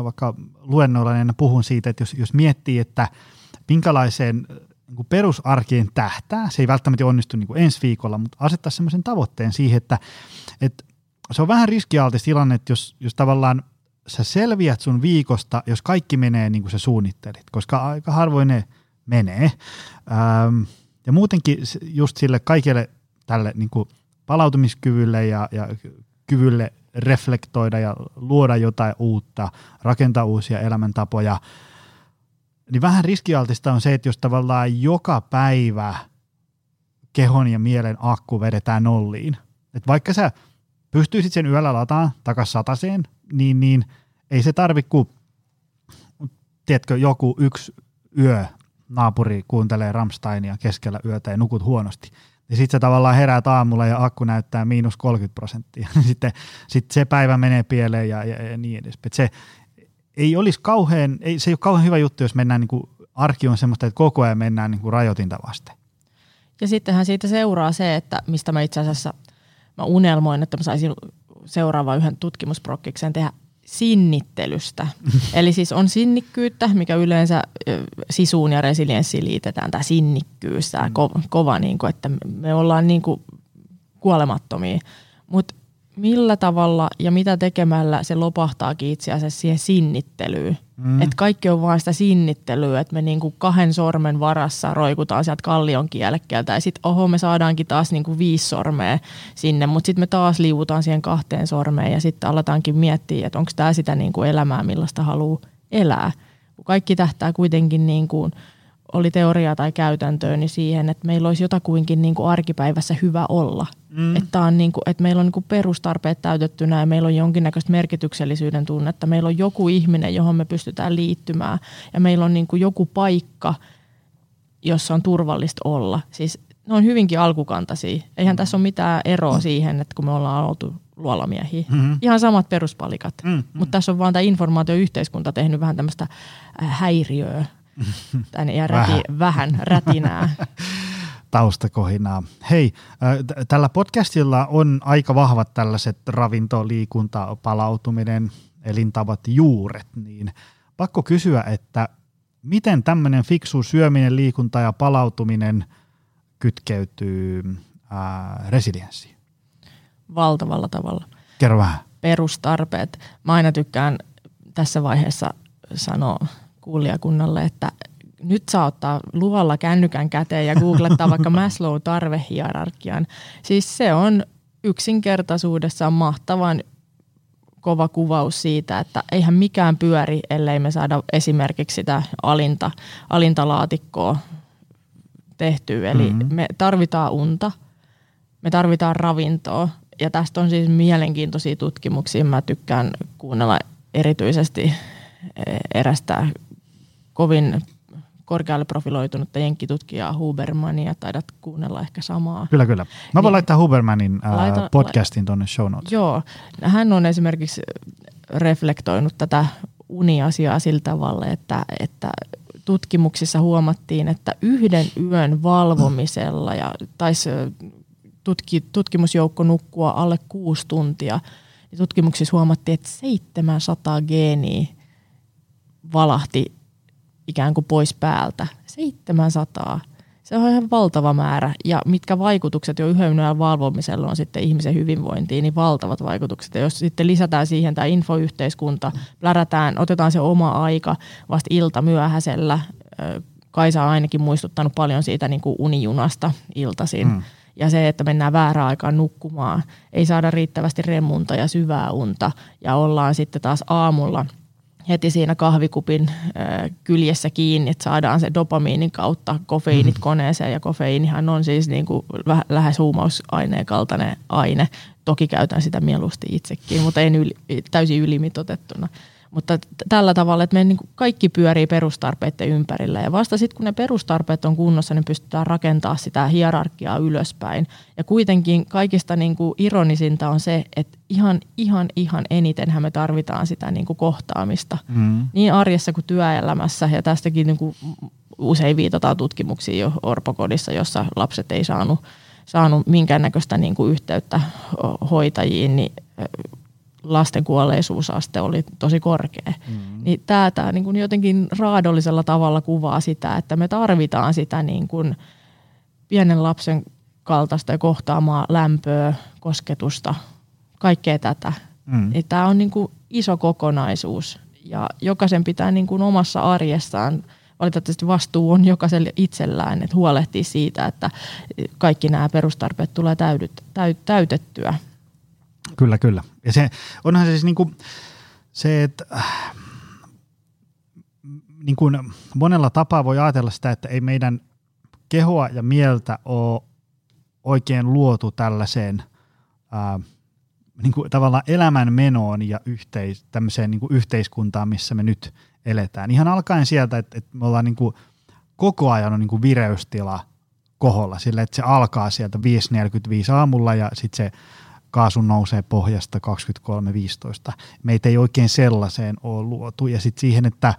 vaikka luennoilla niin puhun siitä, että jos, jos miettii, että – minkälaiseen niin perusarkien tähtää. Se ei välttämättä onnistu niin ensi viikolla, mutta asettaa semmoisen tavoitteen siihen, että, että se on vähän riskialtis tilanne, että jos, jos tavallaan sä selviät sun viikosta, jos kaikki menee niin kuin sä suunnittelit, koska aika harvoin ne menee. Ähm, ja muutenkin just sille kaikille tälle niin kuin palautumiskyvylle ja, ja kyvylle reflektoida ja luoda jotain uutta, rakentaa uusia elämäntapoja – niin vähän riskialtista on se, että jos tavallaan joka päivä kehon ja mielen akku vedetään nolliin, että vaikka sä pystyisit sen yöllä lataan takas sataseen, niin, niin ei se tarvi kuin, tiedätkö, joku yksi yö naapuri kuuntelee Ramsteinia keskellä yötä ja nukut huonosti. Ja sitten sä tavallaan heräät aamulla ja akku näyttää miinus 30 prosenttia. sitten sit se päivä menee pieleen ja, ja, ja niin edespäin. Se, ei olisi kauhean, ei, se ei ole kauhean hyvä juttu, jos mennään niin kuin, arki on semmoista, että koko ajan mennään niin kuin rajoitinta vasten. Ja sittenhän siitä seuraa se, että mistä mä itse asiassa mä unelmoin, että mä saisin seuraavan yhden tutkimusprokkiksen tehdä sinnittelystä. Eli siis on sinnikkyyttä, mikä yleensä sisuun ja resilienssiin liitetään, tämä sinnikkyys, tämä kova, kova niin kuin, että me ollaan niin kuin kuolemattomia. Mutta millä tavalla ja mitä tekemällä se lopahtaakin itse asiassa siihen sinnittelyyn. Mm. Että kaikki on vain sitä sinnittelyä, että me niinku kahden sormen varassa roikutaan sieltä kallion kielekkeeltä ja sitten oho me saadaankin taas niinku viisi sormea sinne, mutta sitten me taas liuutaan siihen kahteen sormeen ja sitten aletaankin miettiä, että onko tämä sitä niinku elämää, millaista haluaa elää. Kaikki tähtää kuitenkin niin kuin – oli teoriaa tai käytäntöä, niin siihen, että meillä olisi jotakuinkin niin kuin arkipäivässä hyvä olla. Mm. Että, on niin kuin, että meillä on niin kuin perustarpeet täytettynä ja meillä on jonkinnäköistä merkityksellisyyden tunnetta. Meillä on joku ihminen, johon me pystytään liittymään ja meillä on niin kuin joku paikka, jossa on turvallista olla. Siis ne on hyvinkin alkukantaisia. Eihän tässä ole mitään eroa mm. siihen, että kun me ollaan oltu luolamiehiä. Mm-hmm. Ihan samat peruspalikat. Mm-hmm. Mutta tässä on vaan tämä informaatioyhteiskunta tehnyt vähän tämmöistä äh, häiriöä tänne ja räti, vähän. vähän rätinää. taustakohinaa. Hei, tällä podcastilla on aika vahvat tällaiset ravinto, liikunta, palautuminen, elintavat, juuret, niin pakko kysyä, että miten tämmöinen fiksu syöminen, liikunta ja palautuminen kytkeytyy ää, resilienssiin? Valtavalla tavalla. Kerro vähän. Perustarpeet. Mä aina tykkään tässä vaiheessa sanoa kuulijakunnalle, että nyt saa ottaa luvalla kännykän käteen ja googlettaa vaikka Maslow-tarvehierarkian. Siis se on yksinkertaisuudessaan mahtavan kova kuvaus siitä, että eihän mikään pyöri, ellei me saada esimerkiksi sitä alinta, alintalaatikkoa tehtyä. Eli mm-hmm. me tarvitaan unta, me tarvitaan ravintoa ja tästä on siis mielenkiintoisia tutkimuksia. Mä tykkään kuunnella erityisesti e, erästä kovin korkealle profiloitunutta jenkkitutkijaa Hubermania. Taidat kuunnella ehkä samaa. Kyllä, kyllä. Mä voin niin, laittaa Hubermanin ää, laita, podcastin tuonne show notes. Joo. Hän on esimerkiksi reflektoinut tätä uniasiaa sillä tavalla, että, että tutkimuksissa huomattiin, että yhden yön valvomisella ja taisi tutki, tutkimusjoukko nukkua alle kuusi tuntia, niin tutkimuksissa huomattiin, että 700 geeniä valahti ikään kuin pois päältä. 700. Se on ihan valtava määrä. Ja mitkä vaikutukset jo yhden yön valvomisella on sitten ihmisen hyvinvointiin, niin valtavat vaikutukset. Ja jos sitten lisätään siihen tämä infoyhteiskunta, plärätään, otetaan se oma aika vasta ilta myöhäisellä. Kaisa on ainakin muistuttanut paljon siitä niin kuin unijunasta iltaisin. Mm. Ja se, että mennään väärään aikaan nukkumaan, ei saada riittävästi remunta ja syvää unta ja ollaan sitten taas aamulla – heti siinä kahvikupin kyljessä kiinni, että saadaan se dopamiinin kautta kofeiinit mm. koneeseen. Ja kofeiinihan on siis niin kuin lähes huumausaineen kaltainen aine. Toki käytän sitä mieluusti itsekin, mutta en yli, täysin ylimitotettuna. Mutta tällä tavalla, että me niin kaikki pyörii perustarpeiden ympärillä ja vasta sitten kun ne perustarpeet on kunnossa, niin pystytään rakentamaan sitä hierarkiaa ylöspäin. Ja kuitenkin kaikista niin kuin ironisinta on se, että ihan, ihan, ihan enitenhän me tarvitaan sitä niin kuin kohtaamista mm. niin arjessa kuin työelämässä ja tästäkin niin kuin usein viitataan tutkimuksiin jo orpokodissa, jossa lapset ei saanut, saanut minkäännäköistä niin kuin yhteyttä hoitajiin, niin lasten kuolleisuusaste oli tosi korkea. Mm-hmm. Niin tämä, tämä niin kuin jotenkin raadollisella tavalla kuvaa sitä, että me tarvitaan sitä niin kuin pienen lapsen kaltaista ja kohtaamaa lämpöä, kosketusta, kaikkea tätä. Mm. Niin tämä on niin kuin iso kokonaisuus ja jokaisen pitää niin kuin omassa arjessaan valitettavasti vastuu on jokaiselle itsellään, että huolehtii siitä, että kaikki nämä perustarpeet tulee täydyt, täytettyä. Kyllä, kyllä. Ja se, onhan se siis niin kuin se, että äh, niin kuin monella tapaa voi ajatella sitä, että ei meidän kehoa ja mieltä ole oikein luotu tällaiseen äh, niin kuin tavallaan elämänmenoon ja yhteis, tämmöiseen niin kuin yhteiskuntaan, missä me nyt eletään. Ihan alkaen sieltä, että, että me ollaan niin kuin koko ajan on niin kuin vireystila koholla, sillä että se alkaa sieltä 5.45 aamulla ja sitten se kaasu nousee pohjasta 23.15. Meitä ei oikein sellaiseen ole luotu. Ja sitten siihen, että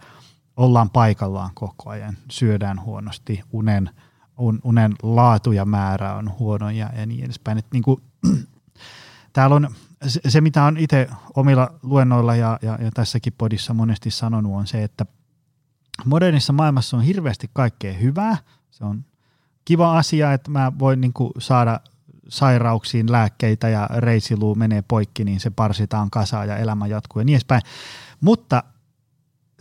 ollaan paikallaan koko ajan, syödään huonosti, unen, un, unen laatu ja määrä on huono ja, ja niin edespäin. Et niin kuin, täällä on se, mitä on itse omilla luennoilla ja, ja, ja tässäkin podissa monesti sanonut, on se, että modernissa maailmassa on hirveästi kaikkea hyvää. Se on kiva asia, että mä voin niin kuin saada sairauksiin lääkkeitä ja reisiluu menee poikki, niin se parsitaan kasaan ja elämä jatkuu ja niin edespäin. Mutta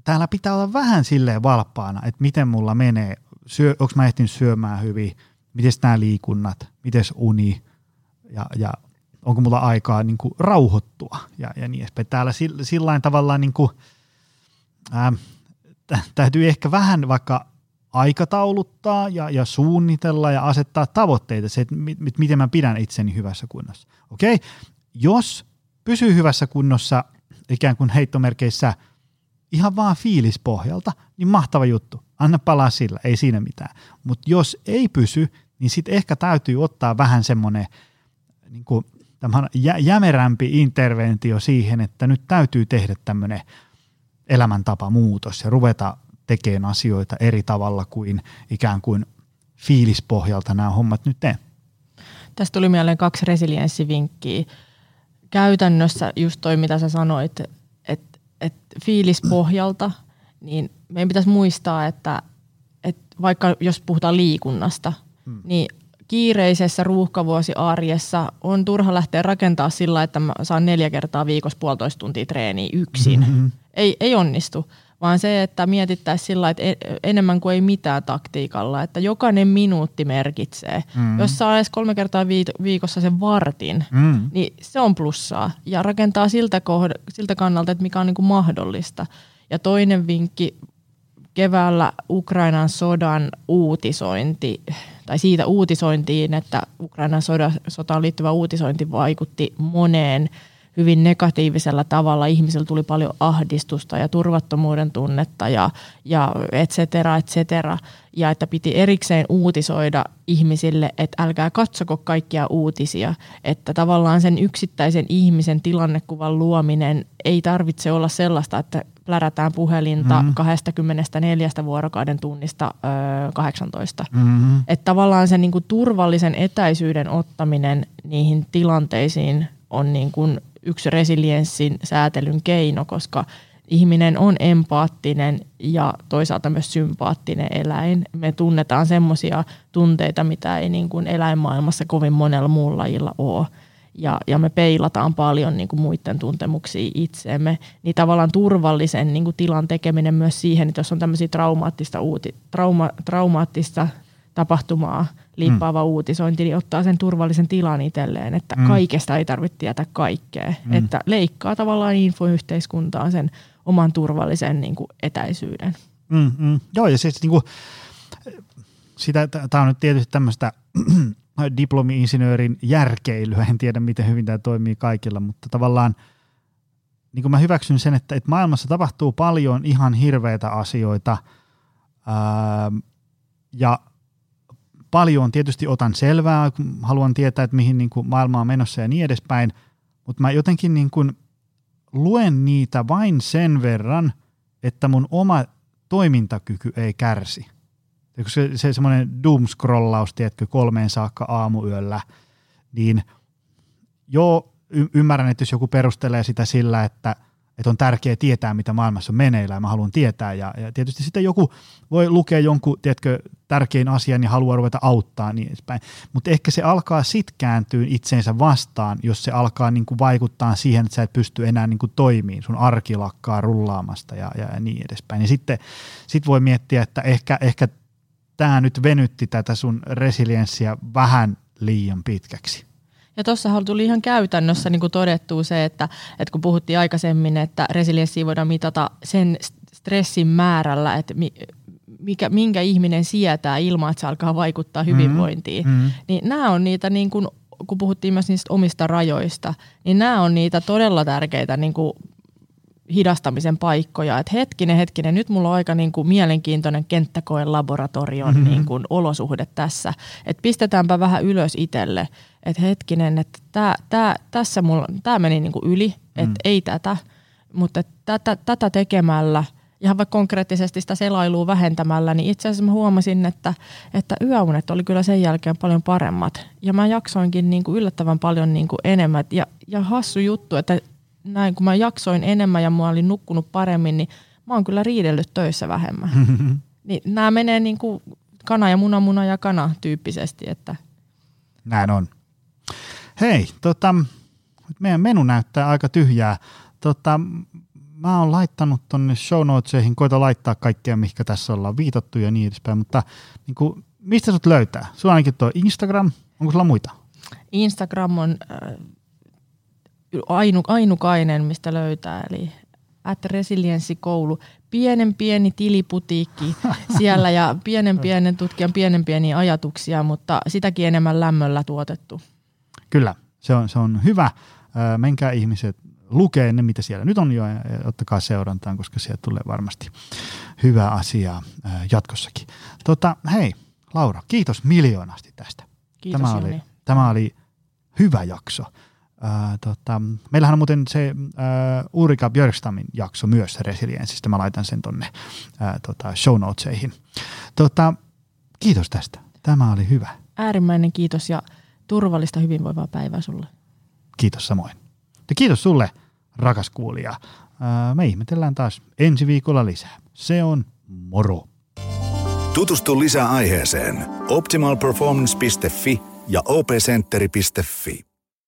täällä pitää olla vähän silleen valppaana, että miten mulla menee, syö, onko mä ehtinyt syömään hyvin, miten nämä liikunnat, miten uni? Ja, ja onko mulla aikaa niin kuin rauhoittua? Ja, ja niin edespäin. Täällä sillä tavallaan niin kuin, ää, täytyy ehkä vähän vaikka aikatauluttaa ja, ja suunnitella ja asettaa tavoitteita, se, että mit, miten mä pidän itseni hyvässä kunnossa. Okei, okay? jos pysyy hyvässä kunnossa ikään kuin heittomerkeissä ihan vaan fiilispohjalta, niin mahtava juttu. Anna palaa sillä, ei siinä mitään. Mutta jos ei pysy, niin sitten ehkä täytyy ottaa vähän semmoinen niin jä, jämerämpi interventio siihen, että nyt täytyy tehdä tämmöinen elämäntapa muutos ja ruveta tekemään asioita eri tavalla kuin ikään kuin fiilispohjalta nämä hommat nyt tee. Tästä tuli mieleen kaksi resilienssivinkkiä. Käytännössä just toi, mitä sä sanoit, että että fiilispohjalta, niin meidän pitäisi muistaa, että, että vaikka jos puhutaan liikunnasta, hmm. niin kiireisessä ruuhkavuosiarjessa on turha lähteä rakentaa sillä, että mä saan neljä kertaa viikossa puolitoista tuntia treeniä yksin. Mm-hmm. Ei, ei onnistu, vaan se, että mietittäisiin sillä, että e, enemmän kuin ei mitään taktiikalla, että jokainen minuutti merkitsee. Mm. Jos saa edes kolme kertaa viikossa sen vartin, mm. niin se on plussaa. Ja rakentaa siltä, kohd- siltä kannalta, että mikä on niin kuin mahdollista. Ja toinen vinkki keväällä Ukrainan sodan uutisointi, tai siitä uutisointiin, että Ukrainan soda, sotaan liittyvä uutisointi vaikutti moneen hyvin negatiivisella tavalla. Ihmisillä tuli paljon ahdistusta ja turvattomuuden tunnetta ja, ja et cetera, et cetera. Ja että piti erikseen uutisoida ihmisille, että älkää katsoko kaikkia uutisia. Että tavallaan sen yksittäisen ihmisen tilannekuvan luominen ei tarvitse olla sellaista, että plärätään puhelinta mm-hmm. 24 vuorokauden tunnista ö, 18. Mm-hmm. Että tavallaan se niin kuin turvallisen etäisyyden ottaminen niihin tilanteisiin on niin kuin yksi resilienssin säätelyn keino, koska ihminen on empaattinen ja toisaalta myös sympaattinen eläin. Me tunnetaan semmoisia tunteita, mitä ei niin kuin eläinmaailmassa kovin monella muulla lajilla ole. Ja, ja me peilataan paljon niin kuin muiden tuntemuksia itseemme, niin tavallaan turvallisen niin kuin tilan tekeminen myös siihen, että jos on tämmöisiä traumaattista, uuti, trauma, traumaattista tapahtumaa liippaava mm. uutisointi, niin ottaa sen turvallisen tilan itselleen, että mm. kaikesta ei tarvitse tietää kaikkea. Mm. Että leikkaa tavallaan infoyhteiskuntaan sen oman turvallisen niin kuin etäisyyden. Mm, mm. Joo, ja siis niin kuin, sitä, tämä on nyt tietysti tämmöistä diplomi-insinöörin järkeilyä, en tiedä miten hyvin tämä toimii kaikilla, mutta tavallaan niin kuin mä hyväksyn sen, että, että maailmassa tapahtuu paljon ihan hirveitä asioita ää, ja paljon tietysti otan selvää, haluan tietää, että mihin niin kuin maailma on menossa ja niin edespäin, mutta mä jotenkin niin kuin luen niitä vain sen verran, että mun oma toimintakyky ei kärsi. Se, se semmoinen doomscrollaus, tiedätkö, kolmeen saakka aamuyöllä, niin joo, y- ymmärrän, että jos joku perustelee sitä sillä, että – että on tärkeää tietää, mitä maailmassa on meneillään, mä haluan tietää. Ja, ja tietysti sitten joku voi lukea jonkun, tiedätkö, tärkein asian ja haluaa ruveta auttaa niin edespäin. Mutta ehkä se alkaa sit kääntyä itseensä vastaan, jos se alkaa niin kuin vaikuttaa siihen, että sä et pysty enää niin kuin toimimaan, sun arki lakkaa rullaamasta ja, ja, ja niin edespäin. Ja sitten sit voi miettiä, että ehkä, ehkä tämä nyt venytti tätä sun resilienssiä vähän liian pitkäksi. Ja tuossa tuli ihan käytännössä niin kuin todettua se, että, että kun puhuttiin aikaisemmin, että resilienssiä voidaan mitata sen stressin määrällä, että mikä, minkä ihminen sietää ilman, että se alkaa vaikuttaa mm-hmm. hyvinvointiin. Mm-hmm. Niin nämä on niitä, niin kuin, kun puhuttiin myös niistä omista rajoista, niin nämä on niitä todella tärkeitä niin kuin hidastamisen paikkoja. Että hetkinen, hetkinen, nyt mulla on aika niin kuin mielenkiintoinen kenttäkoen laboratorion mm-hmm. niin kuin olosuhde tässä. Että pistetäänpä vähän ylös itselle, että hetkinen, että tää, tää, tässä mulla, tää meni niin kuin yli, että mm. ei tätä. Mutta tätä, tätä tekemällä, ihan vaikka konkreettisesti sitä selailua vähentämällä, niin itse asiassa mä huomasin, että, että yöunet oli kyllä sen jälkeen paljon paremmat. Ja mä jaksoinkin niin kuin yllättävän paljon niin kuin enemmän. Ja, ja hassu juttu, että näin kun mä jaksoin enemmän ja mä olin nukkunut paremmin, niin mä oon kyllä riidellyt töissä vähemmän. niin nämä menee niin kuin kana ja muna, muna ja kana tyyppisesti. Että. Näin on. Hei, tota, meidän menu näyttää aika tyhjää. Tota, mä oon laittanut tonne show notesihin, koita laittaa kaikkea, mikä tässä ollaan viitattu ja niin edespäin, mutta niin kuin, mistä sut löytää? Sulla ainakin tuo Instagram, onko sulla muita? Instagram on äh, ainu, ainukainen, mistä löytää, eli at resilienssikoulu. Pienen pieni tiliputiikki siellä ja pienen pienen tutkijan pienen pieniä ajatuksia, mutta sitäkin enemmän lämmöllä tuotettu. Kyllä, se on, se on hyvä. Menkää ihmiset lukee ne, mitä siellä nyt on jo, ja ottakaa seurantaan, koska sieltä tulee varmasti hyvää asiaa jatkossakin. Tota, hei, Laura, kiitos miljoonasti tästä. Kiitos, tämä, oli, tämä oli hyvä jakso. Äh, tota, meillähän on muuten se äh, Urika Björkstamin jakso myös resilienssistä. Mä laitan sen tonne äh, tota, show notesihin. Tota, kiitos tästä. Tämä oli hyvä. Äärimmäinen kiitos ja turvallista hyvinvoivaa päivää sulle. Kiitos samoin. Ja kiitos sulle, rakas kuulija, ää, me ihmetellään taas ensi viikolla lisää. Se on moro! Tutustu lisää aiheeseen optimalperformance.fi ja opcenteri.fi.